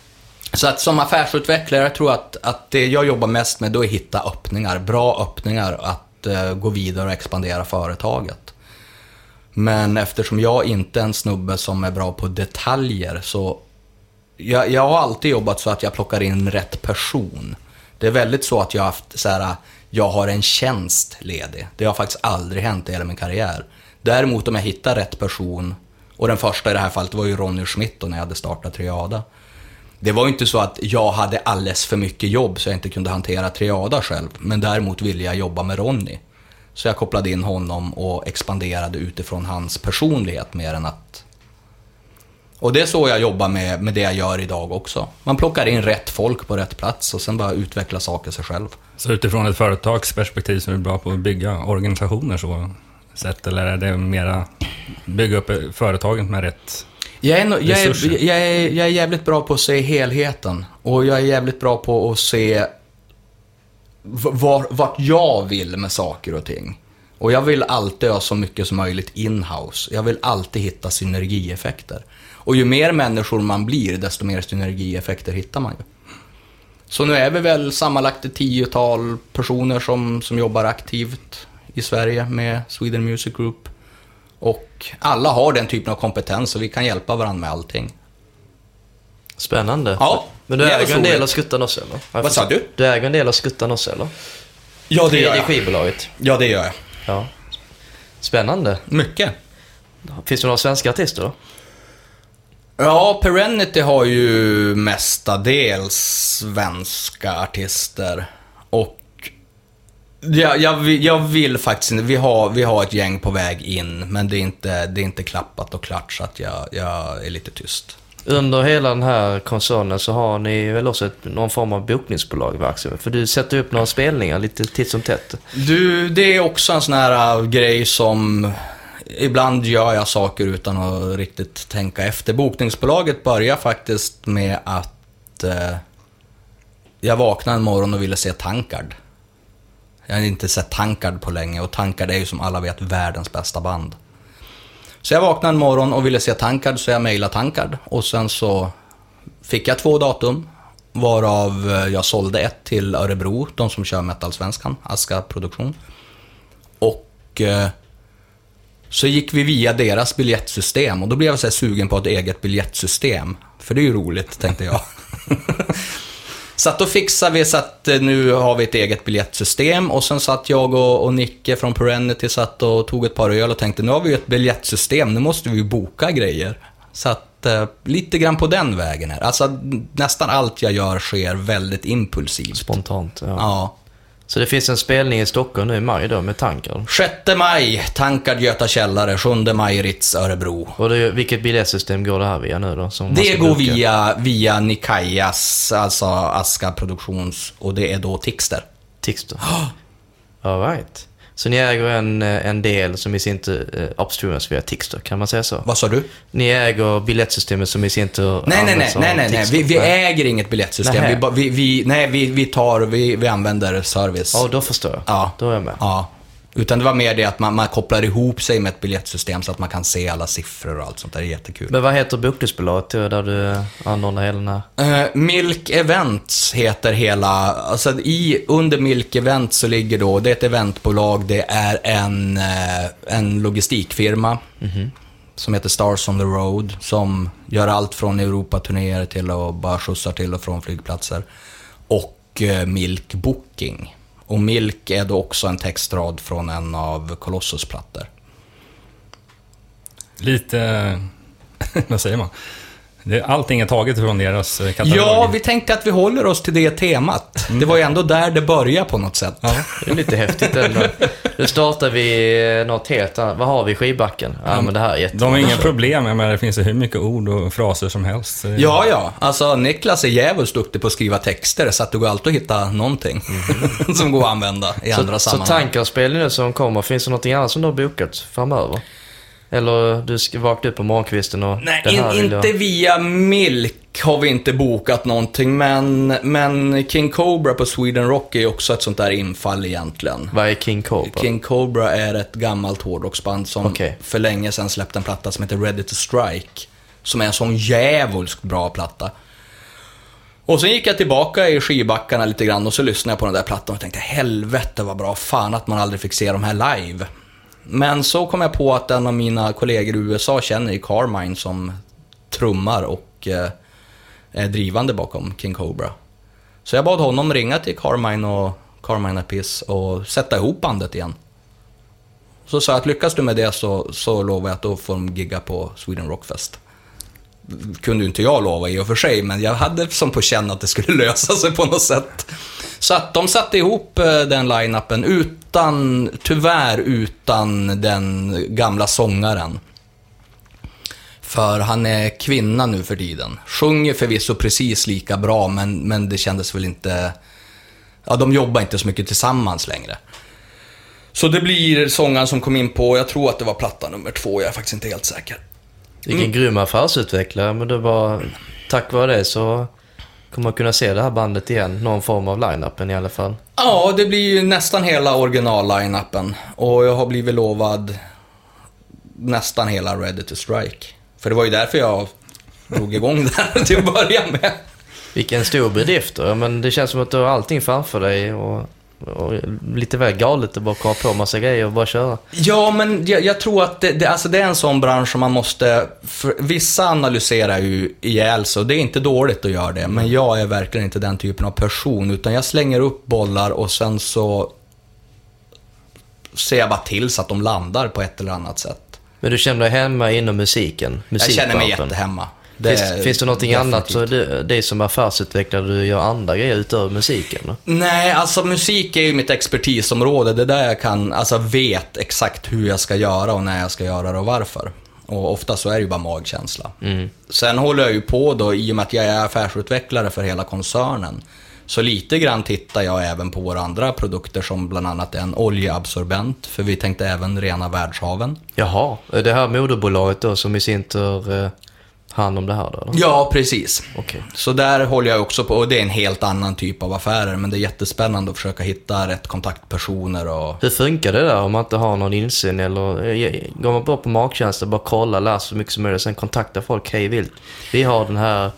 Så att som affärsutvecklare, jag tror att, att det jag jobbar mest med då är att hitta öppningar, bra öppningar att eh, gå vidare och expandera företaget. Men eftersom jag inte är en snubbe som är bra på detaljer så jag, jag har alltid jobbat så att jag plockar in rätt person. Det är väldigt så att jag har haft så här, jag har en tjänst ledig. Det har faktiskt aldrig hänt i hela min karriär. Däremot om jag hittar rätt person, och den första i det här fallet var ju Ronny Schmidt då när jag hade startat Triada. Det var ju inte så att jag hade alldeles för mycket jobb så jag inte kunde hantera Triada själv. Men däremot ville jag jobba med Ronny. Så jag kopplade in honom och expanderade utifrån hans personlighet mer än att... Och det är så jag jobbar med, med det jag gör idag också. Man plockar in rätt folk på rätt plats och sen bara utveckla saker sig själv. Så utifrån ett företagsperspektiv så är du bra på att bygga organisationer så sätt, eller är det mera bygga upp företagen med rätt... Jag är, nog- jag, är, jag, är, jag är jävligt bra på att se helheten. Och jag är jävligt bra på att se var, vart jag vill med saker och ting. Och jag vill alltid ha så mycket som möjligt in-house. Jag vill alltid hitta synergieffekter. Och ju mer människor man blir, desto mer synergieffekter hittar man ju. Så nu är vi väl sammanlagt ett tiotal personer som, som jobbar aktivt i Sverige med Sweden Music Group. Och alla har den typen av kompetens och vi kan hjälpa varandra med allting. Spännande. Ja, Men du äger en del av Skuttan också eller? Jag Vad sa du? Du äger en del av Skuttan också eller? Ja, I det skivbolaget? Ja, det gör jag. Ja. Spännande. Mycket. Finns det några svenska artister då? Ja, Perenity har ju mestadels svenska artister. Och ja, jag, vill- jag vill faktiskt inte, vi har, vi har ett gäng på väg in, men det är inte, det är inte klappat och klart så att jag, jag är lite tyst. Under hela den här koncernen så har ni väl också ett, någon form av bokningsbolag verksamhet? För du sätter upp några spelningar lite titt som tätt. Du, det är också en sån här äh, grej som... Ibland gör jag saker utan att riktigt tänka efter. Bokningsbolaget börjar faktiskt med att eh, jag vaknade en morgon och ville se Tankard. Jag hade inte sett Tankard på länge och Tankard är ju som alla vet världens bästa band. Så jag vaknade en morgon och ville se Tankard så jag mejlade Tankard och sen så fick jag två datum. Varav jag sålde ett till Örebro, de som kör Metalsvenskan, Aska Produktion. Och eh, så gick vi via deras biljettsystem och då blev jag så här sugen på ett eget biljettsystem. För det är ju roligt, tänkte jag. Så att då fixade vi så att eh, nu har vi ett eget biljettsystem och sen satt jag och, och Nicke från Perenity satt och tog ett par öl och tänkte nu har vi ju ett biljettsystem, nu måste vi ju boka grejer. Så att eh, lite grann på den vägen här. Alltså nästan allt jag gör sker väldigt impulsivt. Spontant. Ja. Ja. Så det finns en spelning i Stockholm nu i maj då med tankar. 6 maj, Tankard Göta Källare. 7 maj, Ritz Örebro. Och det, vilket biljettsystem går det här via nu då? Det går boka? via, via Nikajas, alltså Aska Produktions, och det är då Tixter. Tixter. All right. Så ni äger en, eh, en del som i sin tur eh, upstreamas via Tixter, kan man säga så? Vad sa du? Ni äger biljettsystemet som i sin tur Nej, nej, nej, nej, nej, nej. Vi, vi äger inget biljettsystem. Vi, vi, vi, nej, vi, vi tar, vi, vi använder service. Ja, då förstår jag. Ja. Då är jag med. Ja. Utan det var mer det att man, man kopplar ihop sig med ett biljettsystem så att man kan se alla siffror och allt sånt där. Det är jättekul. Men vad heter bokningsbolaget där du anordnar hela den här? Eh, Milk Events heter hela, alltså i, under Milk Events så ligger då, det är ett eventbolag, det är en, eh, en logistikfirma som heter Stars on the Road, som gör allt från Europaturnéer till att bara skjutsar till och från flygplatser. Och eh, Milk Booking. Och Milk är då också en textrad från en av Colossus plattor. Lite, vad säger man? Allting är taget från deras eh, katalog. Ja, vi tänkte att vi håller oss till det temat. Det var ju ändå där det började på något sätt. Ja. Det är lite häftigt ändå. Nu startar vi eh, något helt annat. Vad har vi i skivbacken? Ja, men det här är jättebra. De har inga problem, menar, det finns ju hur mycket ord och fraser som helst. Så Ja, ja. Alltså, Niklas är jävligt duktig på att skriva texter, så att det går alltid att hitta någonting som går att använda i andra Så, så sammanhang. tankarspelen som kommer, finns det någonting annat som du har bokat framöver? Eller du ska vakna upp på morgonkvisten och Nej, in, inte jag... via Milk har vi inte bokat någonting, men, men King Cobra på Sweden Rock är också ett sånt där infall egentligen. Vad är King Cobra? King Cobra är ett gammalt hårdrocksband som Okej. för länge sedan släppte en platta som heter Ready to Strike. Som är en sån djävulskt bra platta. Och sen gick jag tillbaka i skivbackarna lite grann och så lyssnade jag på den där plattan och tänkte helvete vad bra, fan att man aldrig fick se de här live. Men så kom jag på att en av mina kollegor i USA känner ju Carmine som trummar och eh, är drivande bakom King Cobra. Så jag bad honom ringa till Carmine och Carmine Apiss och sätta ihop bandet igen. Så sa jag att lyckas du med det så, så lovar jag att då får de gigga på Sweden Rockfest. Kunde ju inte jag lova i och för sig, men jag hade som på känn att det skulle lösa sig på något sätt. Så att de satte ihop eh, den line-upen utan, tyvärr utan den gamla sångaren. För han är kvinna nu för tiden. Sjunger förvisso precis lika bra, men, men det kändes väl inte... Ja, de jobbar inte så mycket tillsammans längre. Så det blir sångaren som kom in på, jag tror att det var platta nummer två, jag är faktiskt inte helt säker. Vilken Mm. grym affärsutvecklare, men det var... Tack vare det så kommer man kunna se det här bandet igen. Någon form av line-upen i alla fall. Ja, det blir ju nästan hela original-line-upen. Och jag har blivit lovad nästan hela Ready to Strike. För det var ju därför jag drog igång det här till att börja med. Vilken stor bedrift då. Men det känns som att du har allting framför dig och, och lite väl galet att bara komma på massa grejer och bara köra. Ja, men jag, jag tror att det, det, alltså det är en sån bransch som man måste... För vissa analyserar ju ihjäl sig det är inte dåligt att göra det. Men jag är verkligen inte den typen av person. Utan jag slänger upp bollar och sen så ser jag bara till så att de landar på ett eller annat sätt. Men du känner dig hemma inom musiken? Jag känner mig musikbranschen? Jättehemma. Finns, finns det någonting annat så definitivt. det, det som affärsutvecklare du gör andra grejer utöver musiken? Nej, alltså musik är ju mitt expertisområde. Det är där jag kan, alltså vet exakt hur jag ska göra och när jag ska göra det och varför. Och ofta så är det ju bara magkänsla. Sen håller jag ju på då, i och med att jag är affärsutvecklare för hela koncernen. Så lite grann tittar jag även på våra andra produkter som bland annat en oljeabsorbent, för vi tänkte även rena världshaven. Jaha, det här moderbolaget då som i sin tur eh, hand om det här då? eller? Ja, precis. Okej. Så där håller jag också på, och det är en helt annan typ av affärer, men det är jättespännande att försöka hitta rätt kontaktpersoner och... Hur funkar det där om man inte har någon insyn eller eh, går man bara på magkänsla, bara kolla, läser så mycket som möjligt, sen kontaktar folk hej vilt. Vi har den här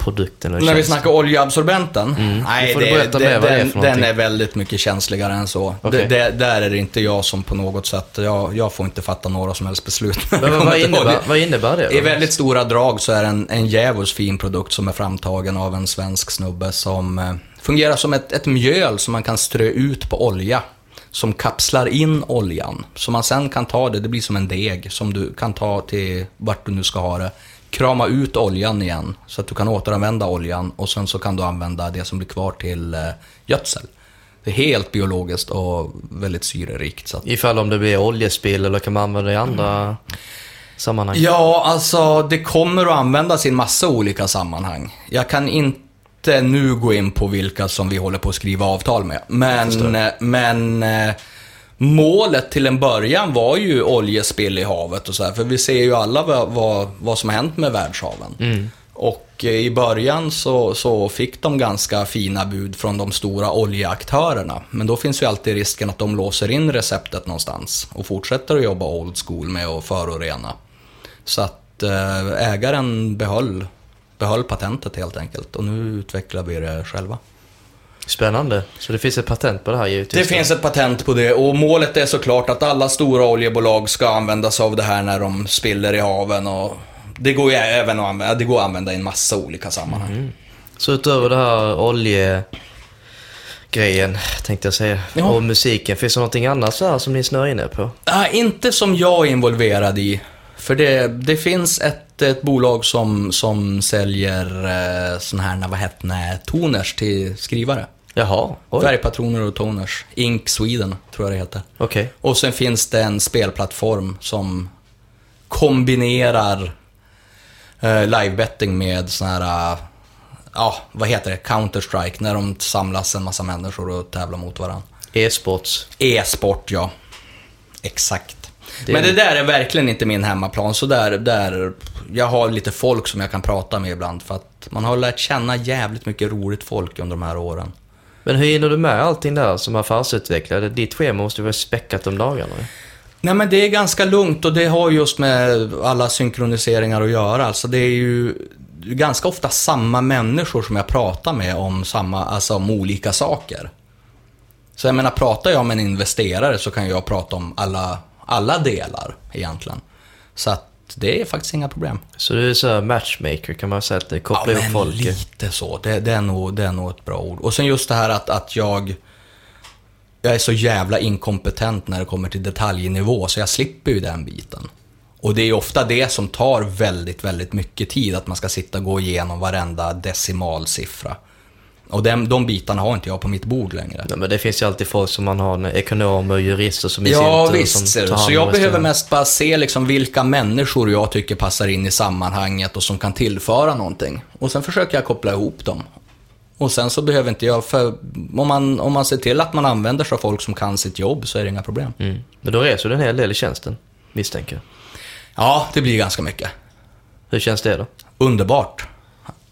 produkten eller När vi snackar oljeabsorbenten? Nej, får du det, det, det är den, för den är väldigt mycket känsligare än så. Det, där är det inte jag som på något sätt, jag, jag får inte fatta några som helst beslut. Men vad, innebär, vad innebär det då? I väldigt stora drag så är det en, en djävulskt fin produkt som är framtagen av en svensk snubbe som eh, fungerar som ett, ett mjöl som man kan strö ut på olja. Som kapslar in oljan. Så man sen kan ta det, det blir som en deg som du kan ta till vart du nu ska ha det. Krama ut oljan igen så att du kan återanvända oljan och sen så kan du använda det som blir kvar till eh, gödsel. Det är helt biologiskt och väldigt syrerikt. Så att Ifall om det blir oljespill eller kan man använda det i andra sammanhang? Ja, alltså det kommer att användas i en massa olika sammanhang. Jag kan inte nu gå in på vilka som vi håller på att skriva avtal med. Men, eh, men, eh, målet till en början var ju oljespill i havet och så här, för vi ser ju alla vad, vad, vad som har hänt med världshaven. Och eh, i början så, så fick de ganska fina bud från de stora oljeaktörerna. Men då finns ju alltid risken att de låser in receptet någonstans och fortsätter att jobba old school med att förorena. Så att eh, ägaren behöll, behöll patentet helt enkelt och nu utvecklar vi det själva. Spännande. Så det finns ett patent på det här givetvis? Det finns ett patent på det och målet är såklart att alla stora oljebolag ska använda sig av det här när de spiller i haven och det går ju även att använda, det går att använda i en massa olika sammanhang. Så utöver det här oljegrejen, tänkte jag säga, Ja. och musiken, finns det någonting annat så här som ni snör inne på? Ah, inte som jag är involverad i. För det, det finns ett, ett bolag som, som säljer eh, sån här, vad heter det, toners till skrivare. Jaha, oj. Färgpatroner och toners. Ink Sweden, tror jag det heter. Okej. Och sen finns det en spelplattform som kombinerar eh, livebetting med sån här, eh, ja, vad heter det, Counter-Strike, när de samlas en massa människor och tävlar mot varandra. E-sports. E-sport, ja. Exakt. Det- Men det där är verkligen inte min hemmaplan, så där, där, jag har lite folk som jag kan prata med ibland, för att man har lärt känna jävligt mycket roligt folk under de här åren. Men hur hinner du med allting där som affärsutvecklare? Ditt schema måste vara späckat om dagarna. Nej men det är ganska lugnt och det har just med alla synkroniseringar att göra. Alltså det är ju ganska ofta samma människor som jag pratar med om, samma, alltså om olika saker. Så jag menar, pratar jag med en investerare så kan jag prata om alla, alla delar egentligen. Så att det är faktiskt inga problem. Så du är så matchmaker kan man säga att det kopplar ihop folk. lite så. Det, det, är nog, det är nog ett bra ord. Och sen just det här att, att jag... Jag är så jävla inkompetent när det kommer till detaljnivå, så jag slipper ju den biten. Och det är ju ofta det som tar väldigt, väldigt mycket tid, att man ska sitta och gå igenom varenda decimalsiffra. Och de, de bitarna har inte jag på mitt bord längre. Nej, men det finns ju alltid folk som man har, ekonomer och jurister som i Ja, sin visst. som tar Så jag behöver mest bara se liksom vilka människor jag tycker passar in i sammanhanget och som kan tillföra någonting. Och sen försöker jag koppla ihop dem. Och sen så behöver inte jag, för om man, om man ser till att man använder sig av folk som kan sitt jobb så är det inga problem. Mm. Men då reser du en hel del i tjänsten, misstänker jag. Ja, det blir ganska mycket. Hur känns det då? Underbart.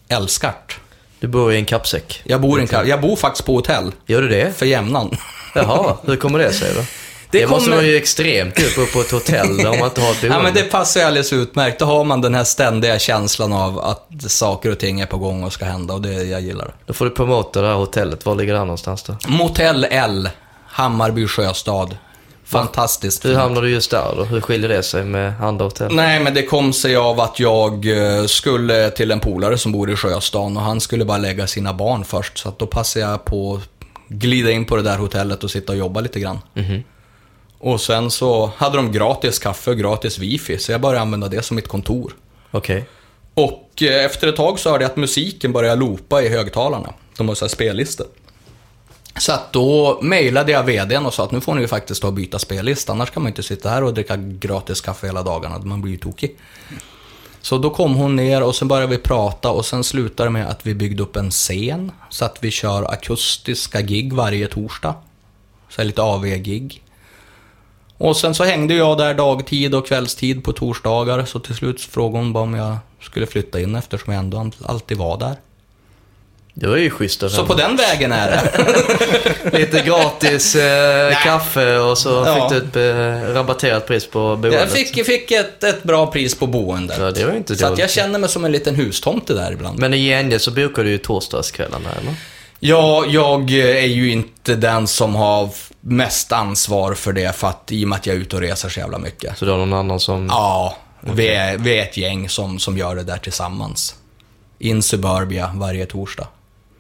Älskar det. Du bor i en kappsäck. Jag bor, i en, ka- jag bor faktiskt på hotell. Gör du det? För jämnan. Jaha, hur kommer det sig då? Det Det, måste kommer- vara ju extremt att bo på ett hotell där man inte har ett. Ja, men det passar ju alldeles utmärkt. Då har man den här ständiga känslan av att saker och ting är på gång och ska hända och det, jag gillar det. Då får du promota det här hotellet. Var ligger det här någonstans då? Motell L, Hammarby sjöstad. Fantastiskt. Hur hamnar du just där då? Hur skiljer det sig med andra hotell? Nej, men det kom sig av att jag eh, skulle till en polare som bor i Sjöstan och han skulle bara lägga sina barn först. Så att då passade jag på att glida in på det där hotellet och sitta och jobba lite grann. Och sen så hade de gratis kaffe och gratis wifi, så jag började använda det som mitt kontor. Okej. Och eh, efter ett tag så hörde jag att musiken började loopa i högtalarna. De har så här spellistor. Så att då mejlade jag VDn och sa att nu får ni ju faktiskt ta och byta spellista, annars kan man inte sitta här och dricka gratis kaffe hela dagarna, man blir ju tokig. Så då kom hon ner och sen började vi prata och sen slutade det med att vi byggde upp en scen, så att vi kör akustiska gig varje torsdag. Så här lite AV-gig. Och sen så hängde jag där dagtid och kvällstid på torsdagar, så till slut frågade hon bara om jag skulle flytta in eftersom jag ändå alltid var där. Det var ju schysst av Så på den vägen är det. Lite gratis eh, kaffe och så Ja. fick du ett eh, rabatterat pris på boendet. Jag fick, fick ett, ett bra pris på boendet. Ja, det var inte så att jag känner mig som en liten hustomte där ibland. Men i gengäld så bokar du ju torsdagskvällarna, eller? Ja, jag är ju inte den som har mest ansvar för det, för att i och med att jag är ute och reser så jävla mycket. Så du har någon annan som... Ja, vi, är, vi är ett gäng som, som gör det där tillsammans. In Suburbia varje torsdag.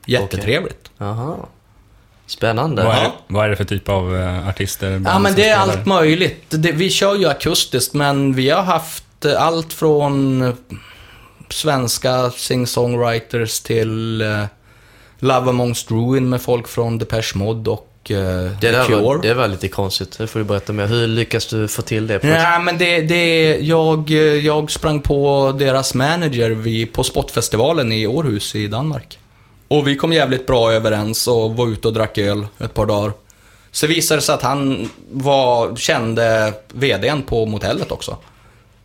Jättetrevligt. Jaha. Spännande. Vad är, vad är det för typ av eh, artister? Ja, men det är spelar? allt möjligt. Det, vi kör ju akustiskt, men vi har haft eh, allt från eh, svenska sing-songwriters till uh, Love Amongst Ruin med folk från Depeche Mode och uh, Det The där Cure. var, det var lite konstigt. Det får du berätta mer. Hur lyckas du få till det? Nej, men det, det, jag, jag sprang på deras manager vid, på Spotfestivalen i Århus i Danmark. Och vi kom jävligt bra överens och var ute och drack öl ett par dagar. Så visade det sig att han var, kände VDn på motellet också.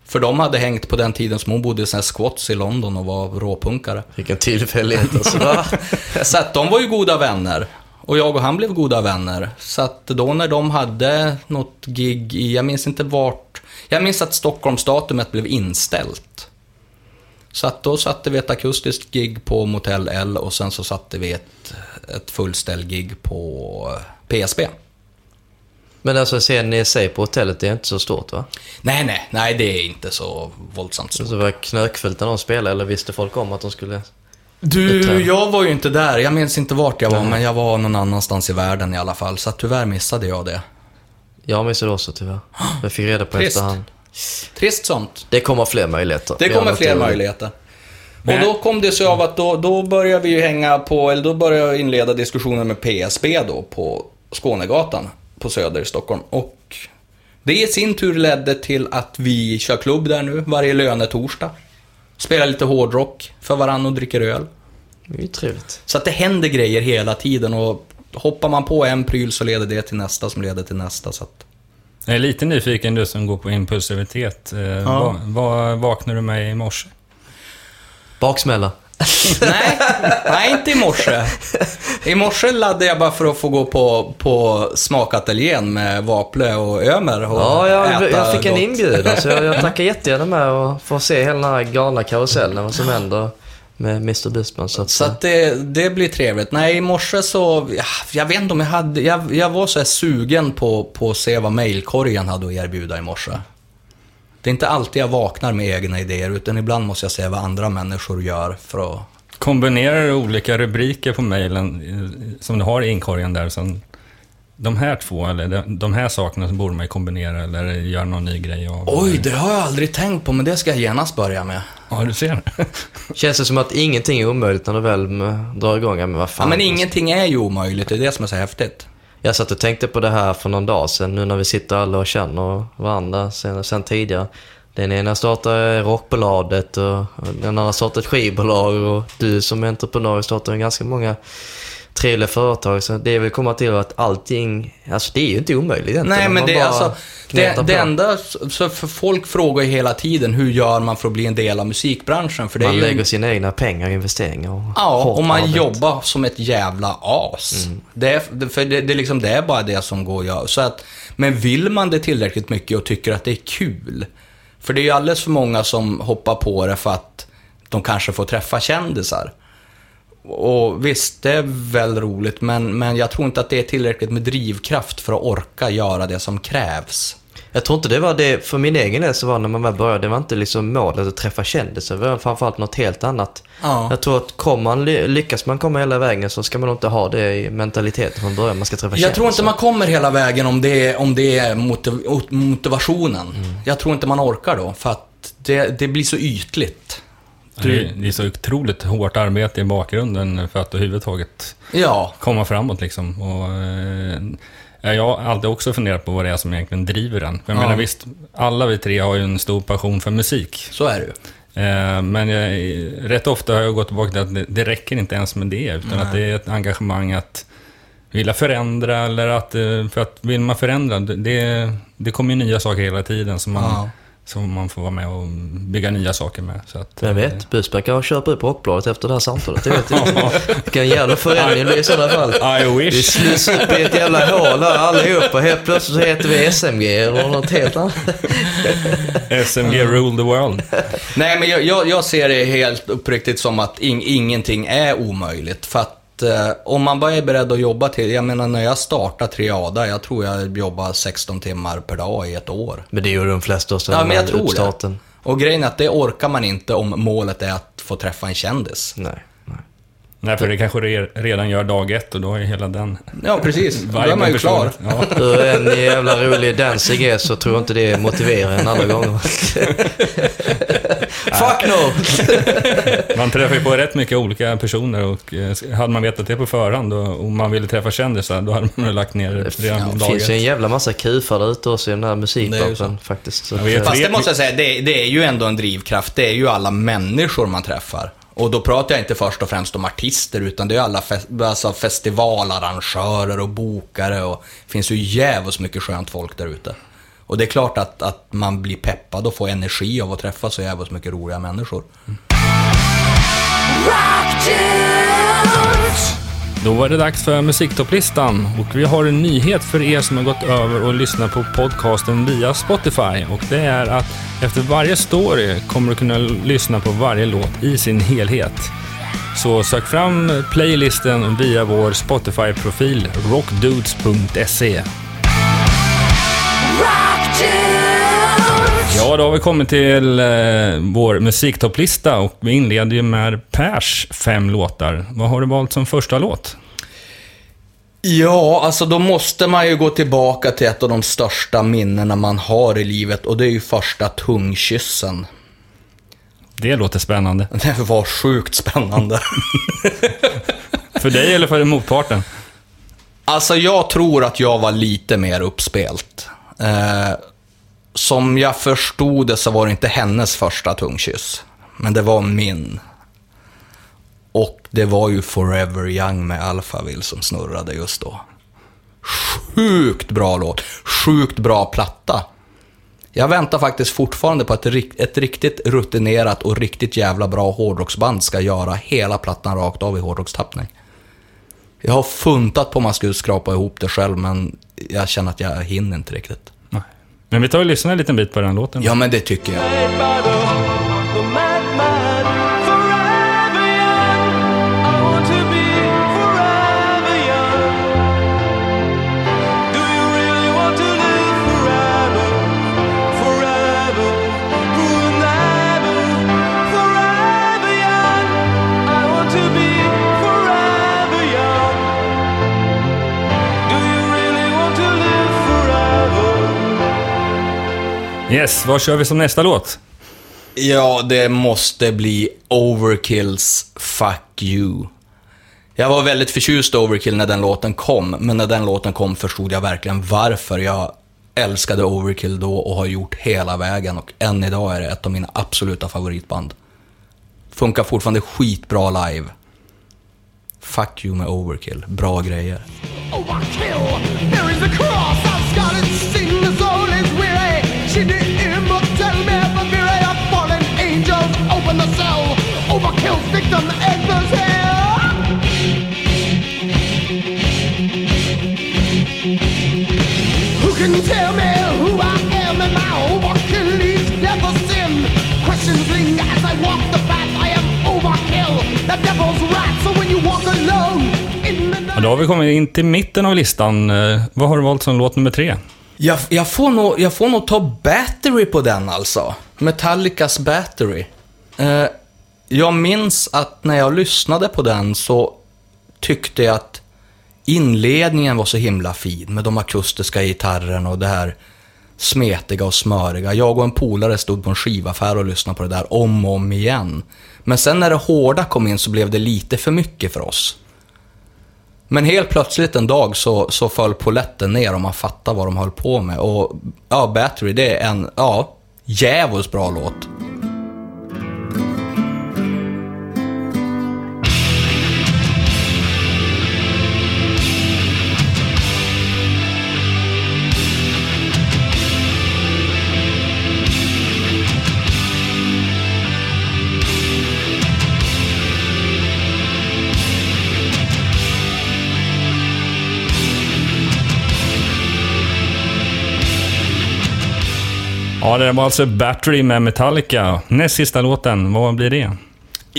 För de hade hängt på den tiden som hon bodde i här squats i London och var råpunkare. Vilken tillfällighet alltså. Så att de var ju goda vänner. Och jag och han blev goda vänner. Så att då när de hade något gig i, jag minns inte vart, jag minns att Stockholmsdatumet blev inställt. Så att då satte vi ett akustiskt gig på Motell L och sen så satte vi ett, ett fullställ-gig på PSB. Men alltså scenen i sig på hotellet, det är inte så stort va? Nej, nej, nej det är inte så våldsamt stort. Så var det knökfullt när de spelade, eller visste folk om att de skulle... Du, jag var ju inte där. Jag minns inte vart jag var, men jag var någon annanstans i världen i alla fall. Så tyvärr missade jag det. Jag missade också tyvär. Jag fick reda på Trist. efterhand. Trist sånt. Det kommer fler möjligheter. Det kommer fler möjligheter. Men- Och då kom det sig av att då, då började vi ju hänga på, eller då började jag inleda diskussioner med PSB då på Skånegatan på Söder i Stockholm. Och det i sin tur ledde till att vi kör klubb där nu varje lönetorsdag. Spelar lite hårdrock för varann och dricker öl. Det är ju trevligt. Så att det händer grejer hela tiden och hoppar man på en pryl så leder det till nästa som leder till nästa. Så att... Jag är lite nyfiken du som går på impulsivitet. Eh, vad, vad vaknade du med i morse? Baksmälla. nej, nej, inte i morse. I morse laddade jag bara för att få gå på, på smakateljén med Vaple och Ömer och Ja, jag, jag fick en gott. inbjudan så jag, jag tackar jättegärna med och få se hela den här galna karusellen, vad som händer med Mr. Beastman. Så att, Så att det, det blir trevligt. Nej, i morse så, ja, jag vet inte om jag hade, jag, jag var så här sugen på, på att se vad mailkorgen hade att erbjuda i morse. Det är inte alltid jag vaknar med egna idéer, utan ibland måste jag se vad andra människor gör för att... Kombinerar du olika rubriker på mejlen eh, som du har i inkorgen där? Som de här två, eller de, de här sakerna så borde man ju kombinera eller göra någon ny grej av. Oj, det har jag aldrig tänkt på, men det ska jag genast börja med. Ja, du ser. Känns det som att ingenting är omöjligt när du väl drar igång? Ja, men vad Ja, fan. men ingenting är ju omöjligt, det är det som är så häftigt. Jag satt och tänkte på det här för någon dag sedan, nu när vi sitter alla och känner varandra sen, sen tidigare. Den ena startade rockbolaget och och den andra startade ett skivbolag och du som entreprenör startar ganska många trevliga företag. Så det vill komma till att allting, alltså det är ju inte omöjligt egentligen. Nej, men det, bara alltså, det, det enda, så för folk frågar ju hela tiden, hur gör man för att bli en del av musikbranschen? För det Man är ju, lägger sina egna pengar, investeringar och Ja, och man arbete. jobbar som ett jävla as. Det, är, för det, det, är liksom, det är bara det som går att göra. Så att, men vill man det tillräckligt mycket och tycker att det är kul, för det är ju alldeles för många som hoppar på det för att de kanske får träffa kändisar. Och visst, det är väl roligt, men, men jag tror inte att det är tillräckligt med drivkraft för att orka göra det som krävs. Jag tror inte det var det, för min egen del så var när man väl började, det var inte liksom målet att träffa kändisar, det var framförallt något helt annat. Ja. Jag tror att man, ly- lyckas man komma hela vägen så ska man nog inte ha det i mentaliteten från början, man ska träffa Jag tror inte kändisar. man kommer hela vägen om det är, om det är motiv, motivationen. Jag tror inte man orkar då, för att det, det blir så ytligt. Är, det är så otroligt hårt arbete i bakgrunden för att överhuvudtaget Ja, komma framåt liksom. Och, eh, jag har alltid också funderat på vad det är som egentligen driver en. För jag Ja. menar visst, alla vi tre har ju en stor passion för musik. så är det ju. Eh, Men jag, rätt ofta har jag gått tillbaka till att det, det räcker inte ens med det, utan att det är ett engagemang att vilja förändra eller att, eh, för att vill man förändra, det- det, kommer ju nya saker hela tiden som man, Ja. Som man får vara med och bygga nya saker med. Så att, eh, vet, Busberg kan köpa upp Rockbladet efter det här samtalet, det vet jag inte. Vilken jävla förändring det i sådana fall. I Vi wish! slås upp i ett jävla hål här allihopa. Helt plötsligt så heter vi SMG eller något helt annat. SMG rule the world. Nej, men jag, jag, jag ser det helt uppriktigt som att ing, ingenting är omöjligt. För att eh, om man bara är beredd att jobba till, jag menar när jag startade Triada, jag tror jag jobbar 16 timmar per dag i ett år. Men det gör de flesta också. Ja, men jag tror uppstarten. det. Och grejen är att det orkar man inte om målet är att få träffa en kändis. Nej. Nej. För det kanske re- redan gör dag ett och då är hela den... Ja, precis. Då är man ju klar. Ja. Hur en jävla rolig dansig är så tror jag inte det motiverar en alla gånger. Fuck no! Man träffar ju på rätt mycket olika personer och eh, hade man vetat det på förhand och om man ville träffa kändisar, då hade man lagt ner det redan Det dag finns ju en ett. jävla massa kufar där ute också i den här Det musikbranschen så. faktiskt. Så Fast det måste jag säga, det, det är ju ändå en drivkraft. Det är ju alla människor man träffar. Och då pratar jag inte först och främst om artister, utan det är alla fe- alltså festivalarrangörer och bokare och det finns ju jävligt mycket skönt folk där ute. Och det är klart att, att man blir peppad och får energi av att träffa så jävligt mycket roliga människor. Då var det dags för musiktopplistan och vi har en nyhet för er som har gått över och lyssnat på podcasten via Spotify och det är att efter varje story kommer du kunna lyssna på varje låt i sin helhet. Så sök fram playlisten via vår Spotify-profil rockdudes.se. Ja, då har vi kommit till eh, vår musiktopplista och vi inleder ju med Pers fem låtar. Vad har du valt som första låt? Ja, alltså då måste man ju gå tillbaka till ett av de största minnena man har i livet och det är ju första tungkyssen. Det låter spännande. Det var sjukt spännande. För dig eller för motparten? Alltså jag tror att jag var lite mer uppspelt. Eh, som jag förstod det så var det inte hennes första tungkyss. Men det var min. Och det var ju Forever Young med Alphaville som snurrade just då. Sjukt bra låt. Sjukt bra platta. Jag väntar faktiskt fortfarande på att ett riktigt rutinerat och riktigt jävla bra hårdrocksband ska göra hela plattan rakt av i hårdrockstappning. Jag har funtat på om man skulle skrapa ihop det själv, men jag känner att jag hinner inte riktigt. Men vi tar och lyssnar en liten bit på den låten. Ja, men det tycker jag. Yes, vad kör vi som nästa låt? Ja, det måste bli Overkills Fuck You. Jag var väldigt förtjust i Overkill när den låten kom, men när den låten kom förstod jag verkligen varför jag älskade Overkill då och har gjort hela vägen och än idag är det ett av mina absoluta favoritband. Funkar fortfarande skitbra live. Fuck You med Overkill, bra grejer. Overkill, har vi kommit in till mitten av listan. Eh, vad har du valt som låt nummer tre? Jag, jag, får nog, jag får nog ta Battery på den alltså. Metallicas Battery. Eh, jag minns att när jag lyssnade på den så tyckte jag att inledningen var så himla fin med de akustiska gitarrerna och det här smetiga och smöriga. Jag och en polare stod på en skivaffär och lyssnade på det där om och om igen. Men sen när det hårda kom in så blev det lite för mycket för oss. Men helt plötsligt en dag så, så föll poletten ner och man fattade vad de höll på med. Och ja, Battery, det är en, ja, jävligt bra låt. Ja, det var alltså Battery med Metallica. Näst sista låten, vad blir det?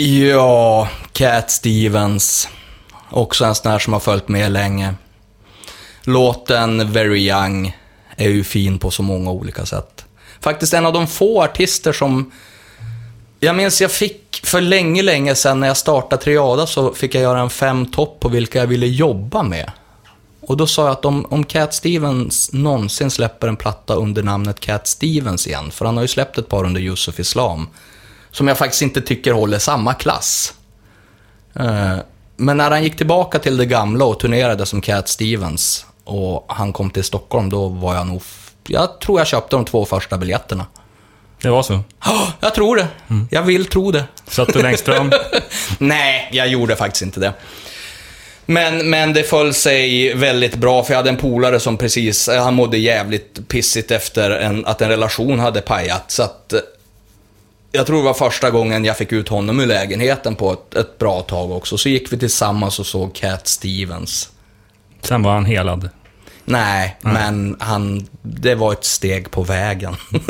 Ja, Cat Stevens. Också en sån här som har följt med länge. Låten Very Young är ju fin på så många olika sätt. Faktiskt en av de få artister som... Jag minns jag fick för länge, länge sedan när jag startade Triada så fick jag göra en fem topp på vilka jag ville jobba med. Och då sa jag att om, om Cat Stevens någonsin släpper en platta under namnet Cat Stevens igen, för han har ju släppt ett par under Yusuf Islam, som jag faktiskt inte tycker håller samma klass. Eh, Men när han gick tillbaka till det gamla och turnerade som Cat Stevens och han kom till Stockholm, då var jag nog... Jag tror jag köpte de två första biljetterna. Det var så. Ja, jag tror det. Jag vill tro det. Satt du längst fram? Nej, jag gjorde faktiskt inte det. Men, men det föll sig väldigt bra, för jag hade en polare som precis, eh, han mådde jävligt pissigt efter en, att en relation hade pajat. Så att, eh, jag tror det var första gången jag fick ut honom ur lägenheten på ett, ett bra tag också. Så gick vi tillsammans och såg Cat Stevens. Sen var han helad. Nej, men han, det var ett steg på vägen.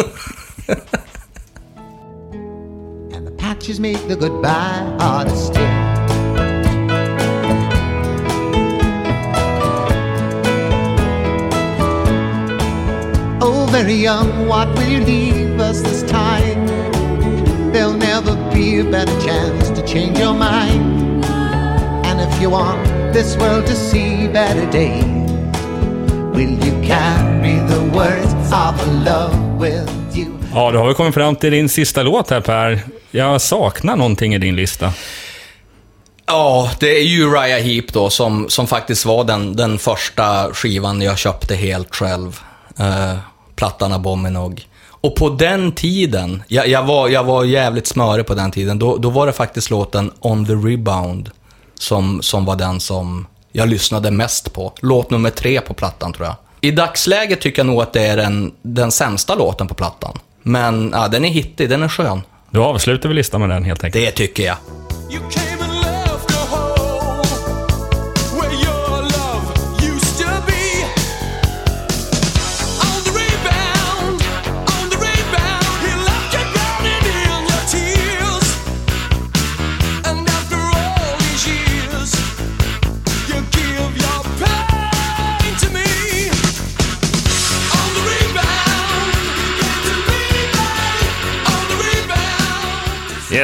And the patches make the goodbye harder very young, what will you leave us this time? There'll never be a better chance to change your mind. And if you want this world to see better days, will you carry the words of love with you? Ja, då har vi kommit fram till din sista låt här Per. Jag saknar någonting i din lista. Ja, det är ju Uriah Heep då som, som faktiskt var den, den första skivan jag köpte helt själv. Uh, plattan Abominog. Och på den tiden, jag, jag, var, jag var jävligt smörig på den tiden, då, då var det faktiskt låten On the Rebound som, som var den som jag lyssnade mest på. Låt nummer tre på plattan tror jag. I dagsläget tycker jag nog att det är den, den sämsta låten på plattan. Men ja, den är hittig, den är skön. Då avslutar vi listan med den helt enkelt. Det tycker jag.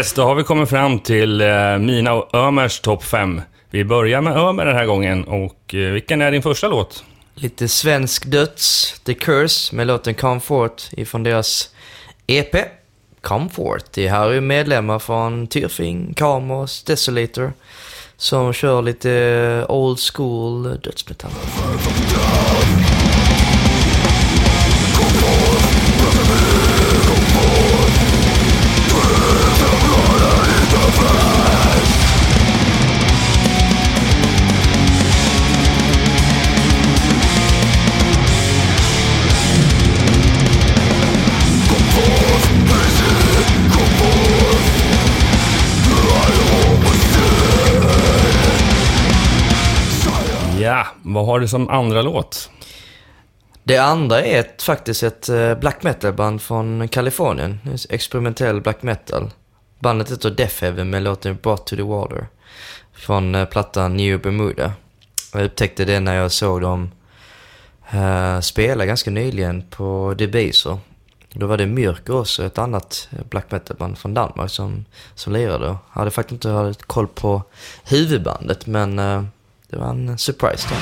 Yes, då har vi kommit fram till eh, mina och Ömers topp 5. Vi börjar med Ömer den här gången och eh, vilken är din första låt? Lite svensk döds, The Curse, med låten Comfort ifrån deras EP. Comfort. Det här är ju medlemmar från Tyrfing, Kamos, Desolator. Som kör lite old school dödsmetall. Vad har du som andra låt? Det andra är ett, faktiskt ett eh, black metal-band från Kalifornien. Experimentell black metal. Bandet heter Death Heaven med låten Brought to the Water. Från eh, plattan New Bermuda. Jag upptäckte det när jag såg dem uh, spela ganska nyligen på Debaser. Då var det Myrko också, ett annat black metal-band från Danmark som, som lirade. Jag hade faktiskt inte haft koll på huvudbandet, men uh, det var en surprise då.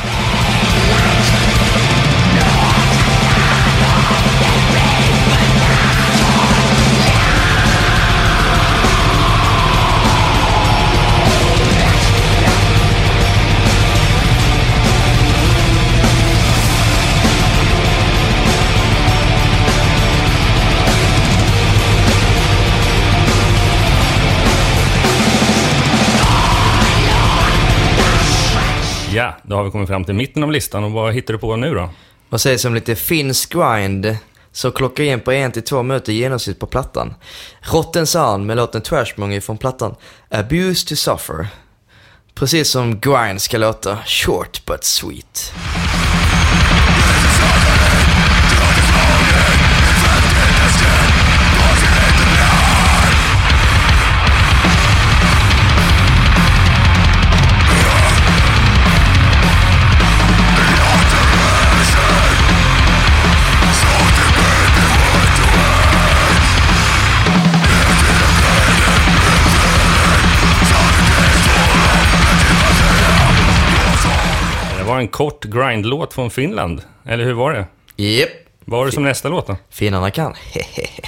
Har vi kommit fram till mitten av listan och vad hittar du på nu då? Vad sägs om lite finsk grind? Så klockar in på en till två minuter i genomsnitt på plattan. Rotten Sound med låten Trashmonger från plattan Abuse to Suffer. Precis som grind ska låta, short but sweet. Var en kort grindlåt från Finland, eller hur var det? Jep, Vad har du som nästa låt då? finnarna kan.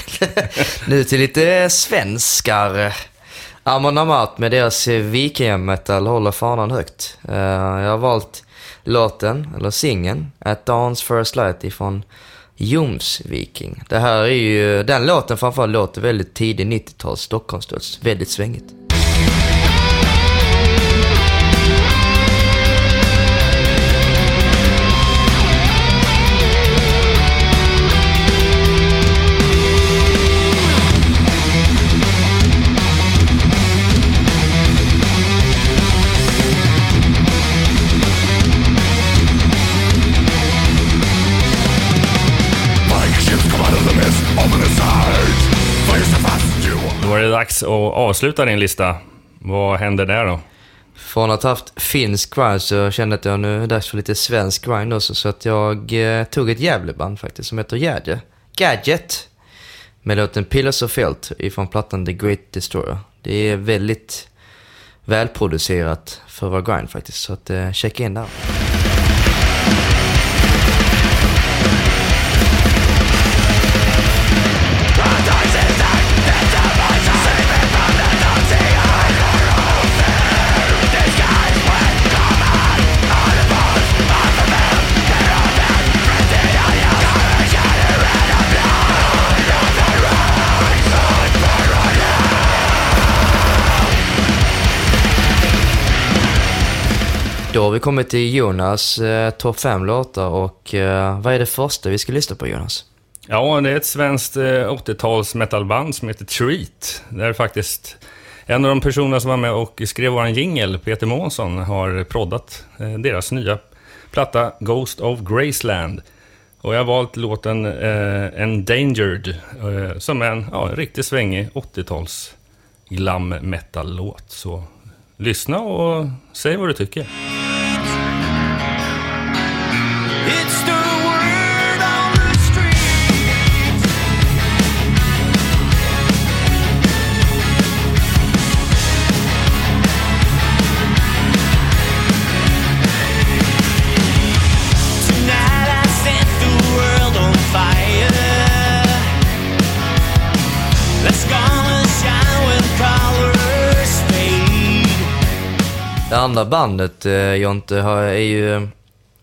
nu till lite svenskar. Amon Amat med deras vikingametal håller fanan högt. Eh, jag har valt låten, eller singeln, At Dawn's First Light ifrån Joms Viking. Det här är ju, den låten framförallt låter väldigt tidig 90-tals Stockholmsdöds. Väldigt svängigt. Det dags att avsluta din lista. Vad händer där då? Från att ha haft finsk grind så kände jag att jag nu är det dags för lite svensk grind också. Så att jag eh, tog ett Gävleband faktiskt som heter Gadget. Gadget. Med låten Pillars of Felt ifrån plattan The Great Destroyer. Det är väldigt välproducerat för att vara grind faktiskt. Så att eh, checka in där. Då har vi kommit till Jonas eh, topp 5 låtar och eh, vad är det första vi ska lyssna på Jonas? Ja, det är ett svenskt eh, 80-tals metalband som heter Treat. Det är faktiskt en av de personer som var med och skrev våran jingel, Peter Månsson, har proddat eh, deras nya platta Ghost of Graceland. Och jag har valt låten eh, Endangered, eh, som är en ja, riktigt svängig 80-tals glam metal-låt. Så lyssna och säg vad du tycker. Andra bandet, eh, Jonte, har- är ju,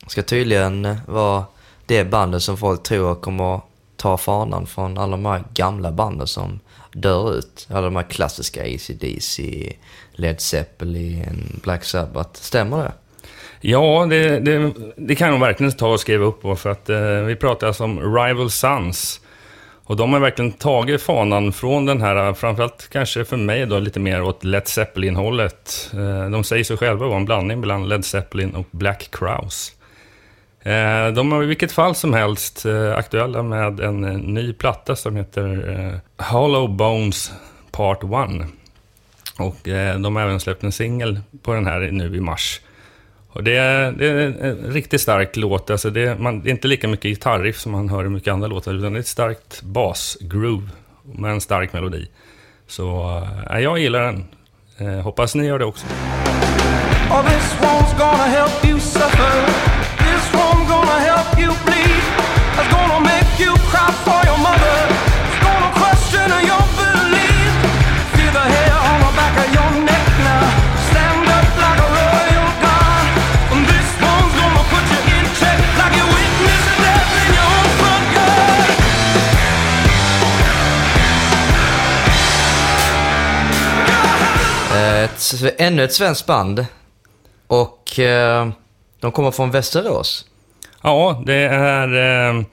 ska tydligen vara det bandet som folk tror kommer att ta fanan från alla de här gamla banden som dör ut. Alla de här klassiska AC/DC, Led Zeppelin, Black Sabbath. Stämmer det? Ja, det, det, det kan jag verkligen ta och skriva upp på för att eh, vi pratar alltså om Rival Sons. Och de har verkligen tagit fanan från den här, framförallt kanske för mig då, lite mer åt Led Zeppelin-hållet. Eh, de säger sig själva vara en blandning mellan Led Zeppelin och Black Crowes. Eh, de har i vilket fall som helst eh, aktuella med en ny platta som heter Hollow Bones Part 1. Och de har även släppt en singel på den här nu i mars. Och det är, det är en riktigt stark låt. Alltså det, är, man, det är inte lika mycket gitarriff som man hör i mycket andra låtar, utan det är ett starkt basgroove med en stark melodi. Så äh, jag gillar den. Eh, hoppas ni gör det också. Oh, Ett, ännu ett svenskt band. Och eh, de kommer från Västerås. Ja, det är... Eh,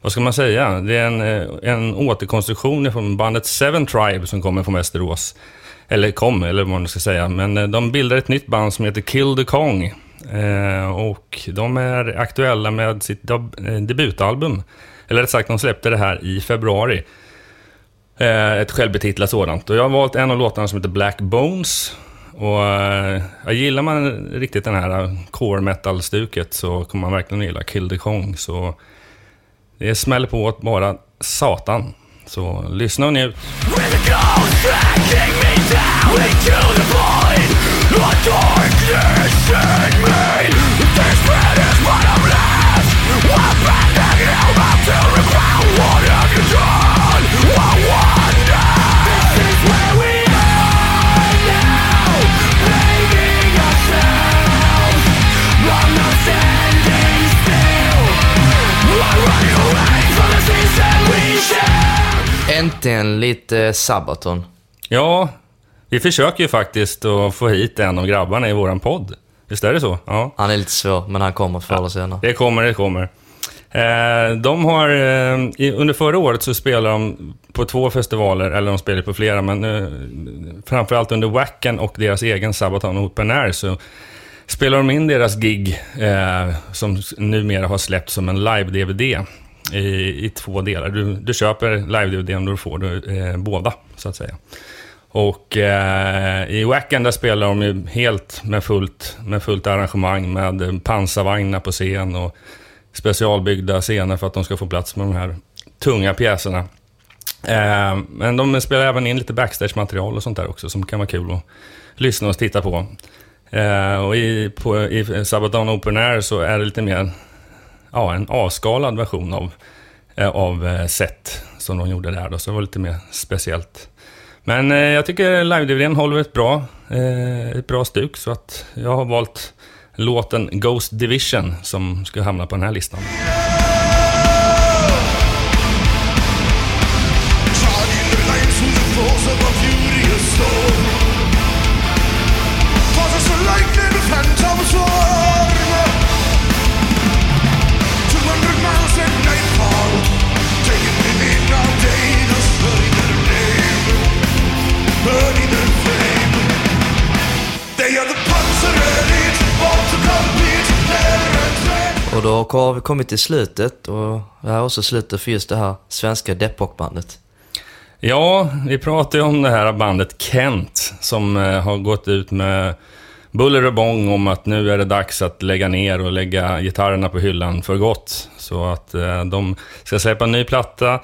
vad ska man säga? Det är en, eh, en återkonstruktion från bandet Seven Tribe som kommer från Västerås. Eller kom, eller vad man ska säga. Men eh, de bildar ett nytt band som heter Kill the Kong. Eh, och de är aktuella med sitt deb- eh, debutalbum. Eller rätt sagt, de släppte det här i februari. Eh, ett självbetitlat sådant. Och jag har valt en av låtarna som heter Black Bones. Och eh, gillar man riktigt den här eh, core metal-stuket så kommer man verkligen gilla Kill the Kong. Så det smäller på åt bara satan. Så lyssna och njut. Äntligen lite Sabaton. Ja, vi försöker ju faktiskt att få hit en av grabbarna i våran podd. Visst är det så? Ja. Han är lite svår, men han kommer förr eller senare. Det kommer, det kommer. Eh, de har, eh, i, under förra året så spelade de på två festivaler, eller de spelade på flera, men eh, framförallt under Wacken och deras egen Sabaton Open Air så spelade de in deras gig, eh, som numera har släppts som en live-DVD i, i två delar. Du, du köper live-DVD och då får du eh, båda, så att säga. Och eh, i Wacken där spelar de ju helt med fullt, med fullt arrangemang med pansarvagnar på scen och specialbyggda scener för att de ska få plats med de här tunga pjäserna. Eh, men de spelar även in lite backstage-material och sånt där också som kan vara kul att lyssna och titta på. Eh, och i, på, i Sabaton Open Air så är det lite mer ja, en avskalad version av, eh, av eh, set som de gjorde där. Då, så det var lite mer speciellt. Men eh, jag tycker live-DVDn håller ett bra, eh, ett bra stuk så att jag har valt låten Ghost Division som ska hamna på den här listan. Och då har vi kommit till slutet och det här är också slutet för just det här svenska deppockbandet. Ja, vi pratade ju om det här bandet Kent som eh, har gått ut med buller och bång om att nu är det dags att lägga ner och lägga gitarrerna på hyllan för gott. Så att eh, de ska släppa en ny platta.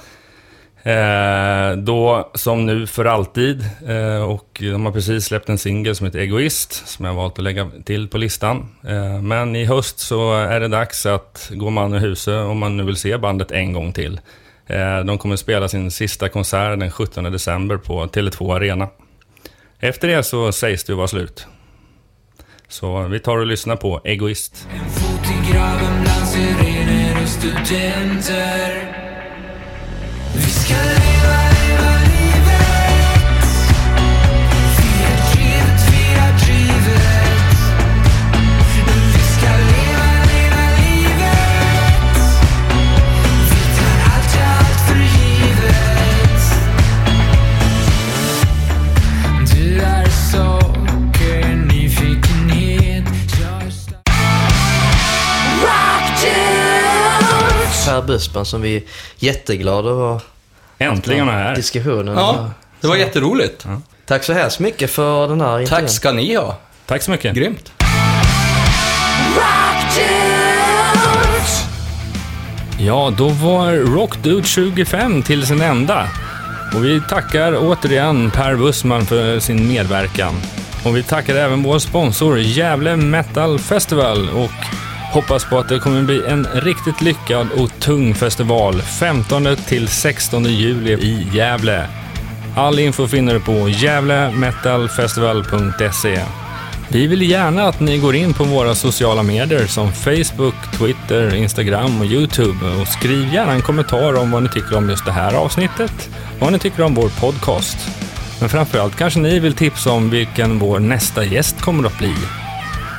Eh, då som nu för alltid. Eh, och de har precis släppt en singel som heter Egoist, som jag har valt att lägga till på listan. Eh, men i höst så är det dags att gå man ur huset om man nu vill se bandet en gång till. Eh, de kommer spela sin sista konsert den 17 december på Tele2 Arena. Efter det så sägs det vara slut. Så vi tar och lyssnar på Egoist. En fot i graven bland sirener och studenter Per Bussman som vi är jätteglada att Äntligen är här. diskussionen. Ja, det var jätteroligt. Tack så hemskt mycket för den här intervjun. Tack ska ni ha. Tack så mycket. Grymt. Ja, då var Rockdude 25 till sin ända. Och vi tackar återigen Per Bussman för sin medverkan. Och vi tackar även vår sponsor Gävle Metal Festival och hoppas på att det kommer bli en riktigt lyckad och tung festival 15 till 16 juli i Gävle. All info finner du på gävlemetalfestival.se. Vi vill gärna att ni går in på våra sociala medier som Facebook, Twitter, Instagram och Youtube och skriv gärna en kommentar om vad ni tycker om just det här avsnittet, vad ni tycker om vår podcast. Men framförallt kanske ni vill tipsa om vilken vår nästa gäst kommer att bli.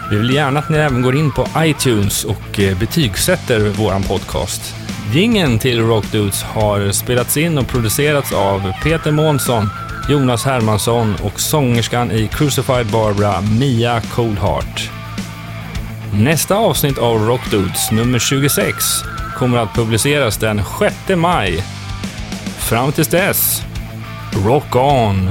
Vi vill gärna att ni även går in på iTunes och eh, betygsätter våran podcast. Gingen till Rockdudes har spelats in och producerats av Peter Månsson, Jonas Hermansson och sångerskan i Crucified Barbara, Mia Coldheart. Nästa avsnitt av Rockdudes, nummer 26, kommer att publiceras den 6 maj. Fram tills dess, rock on!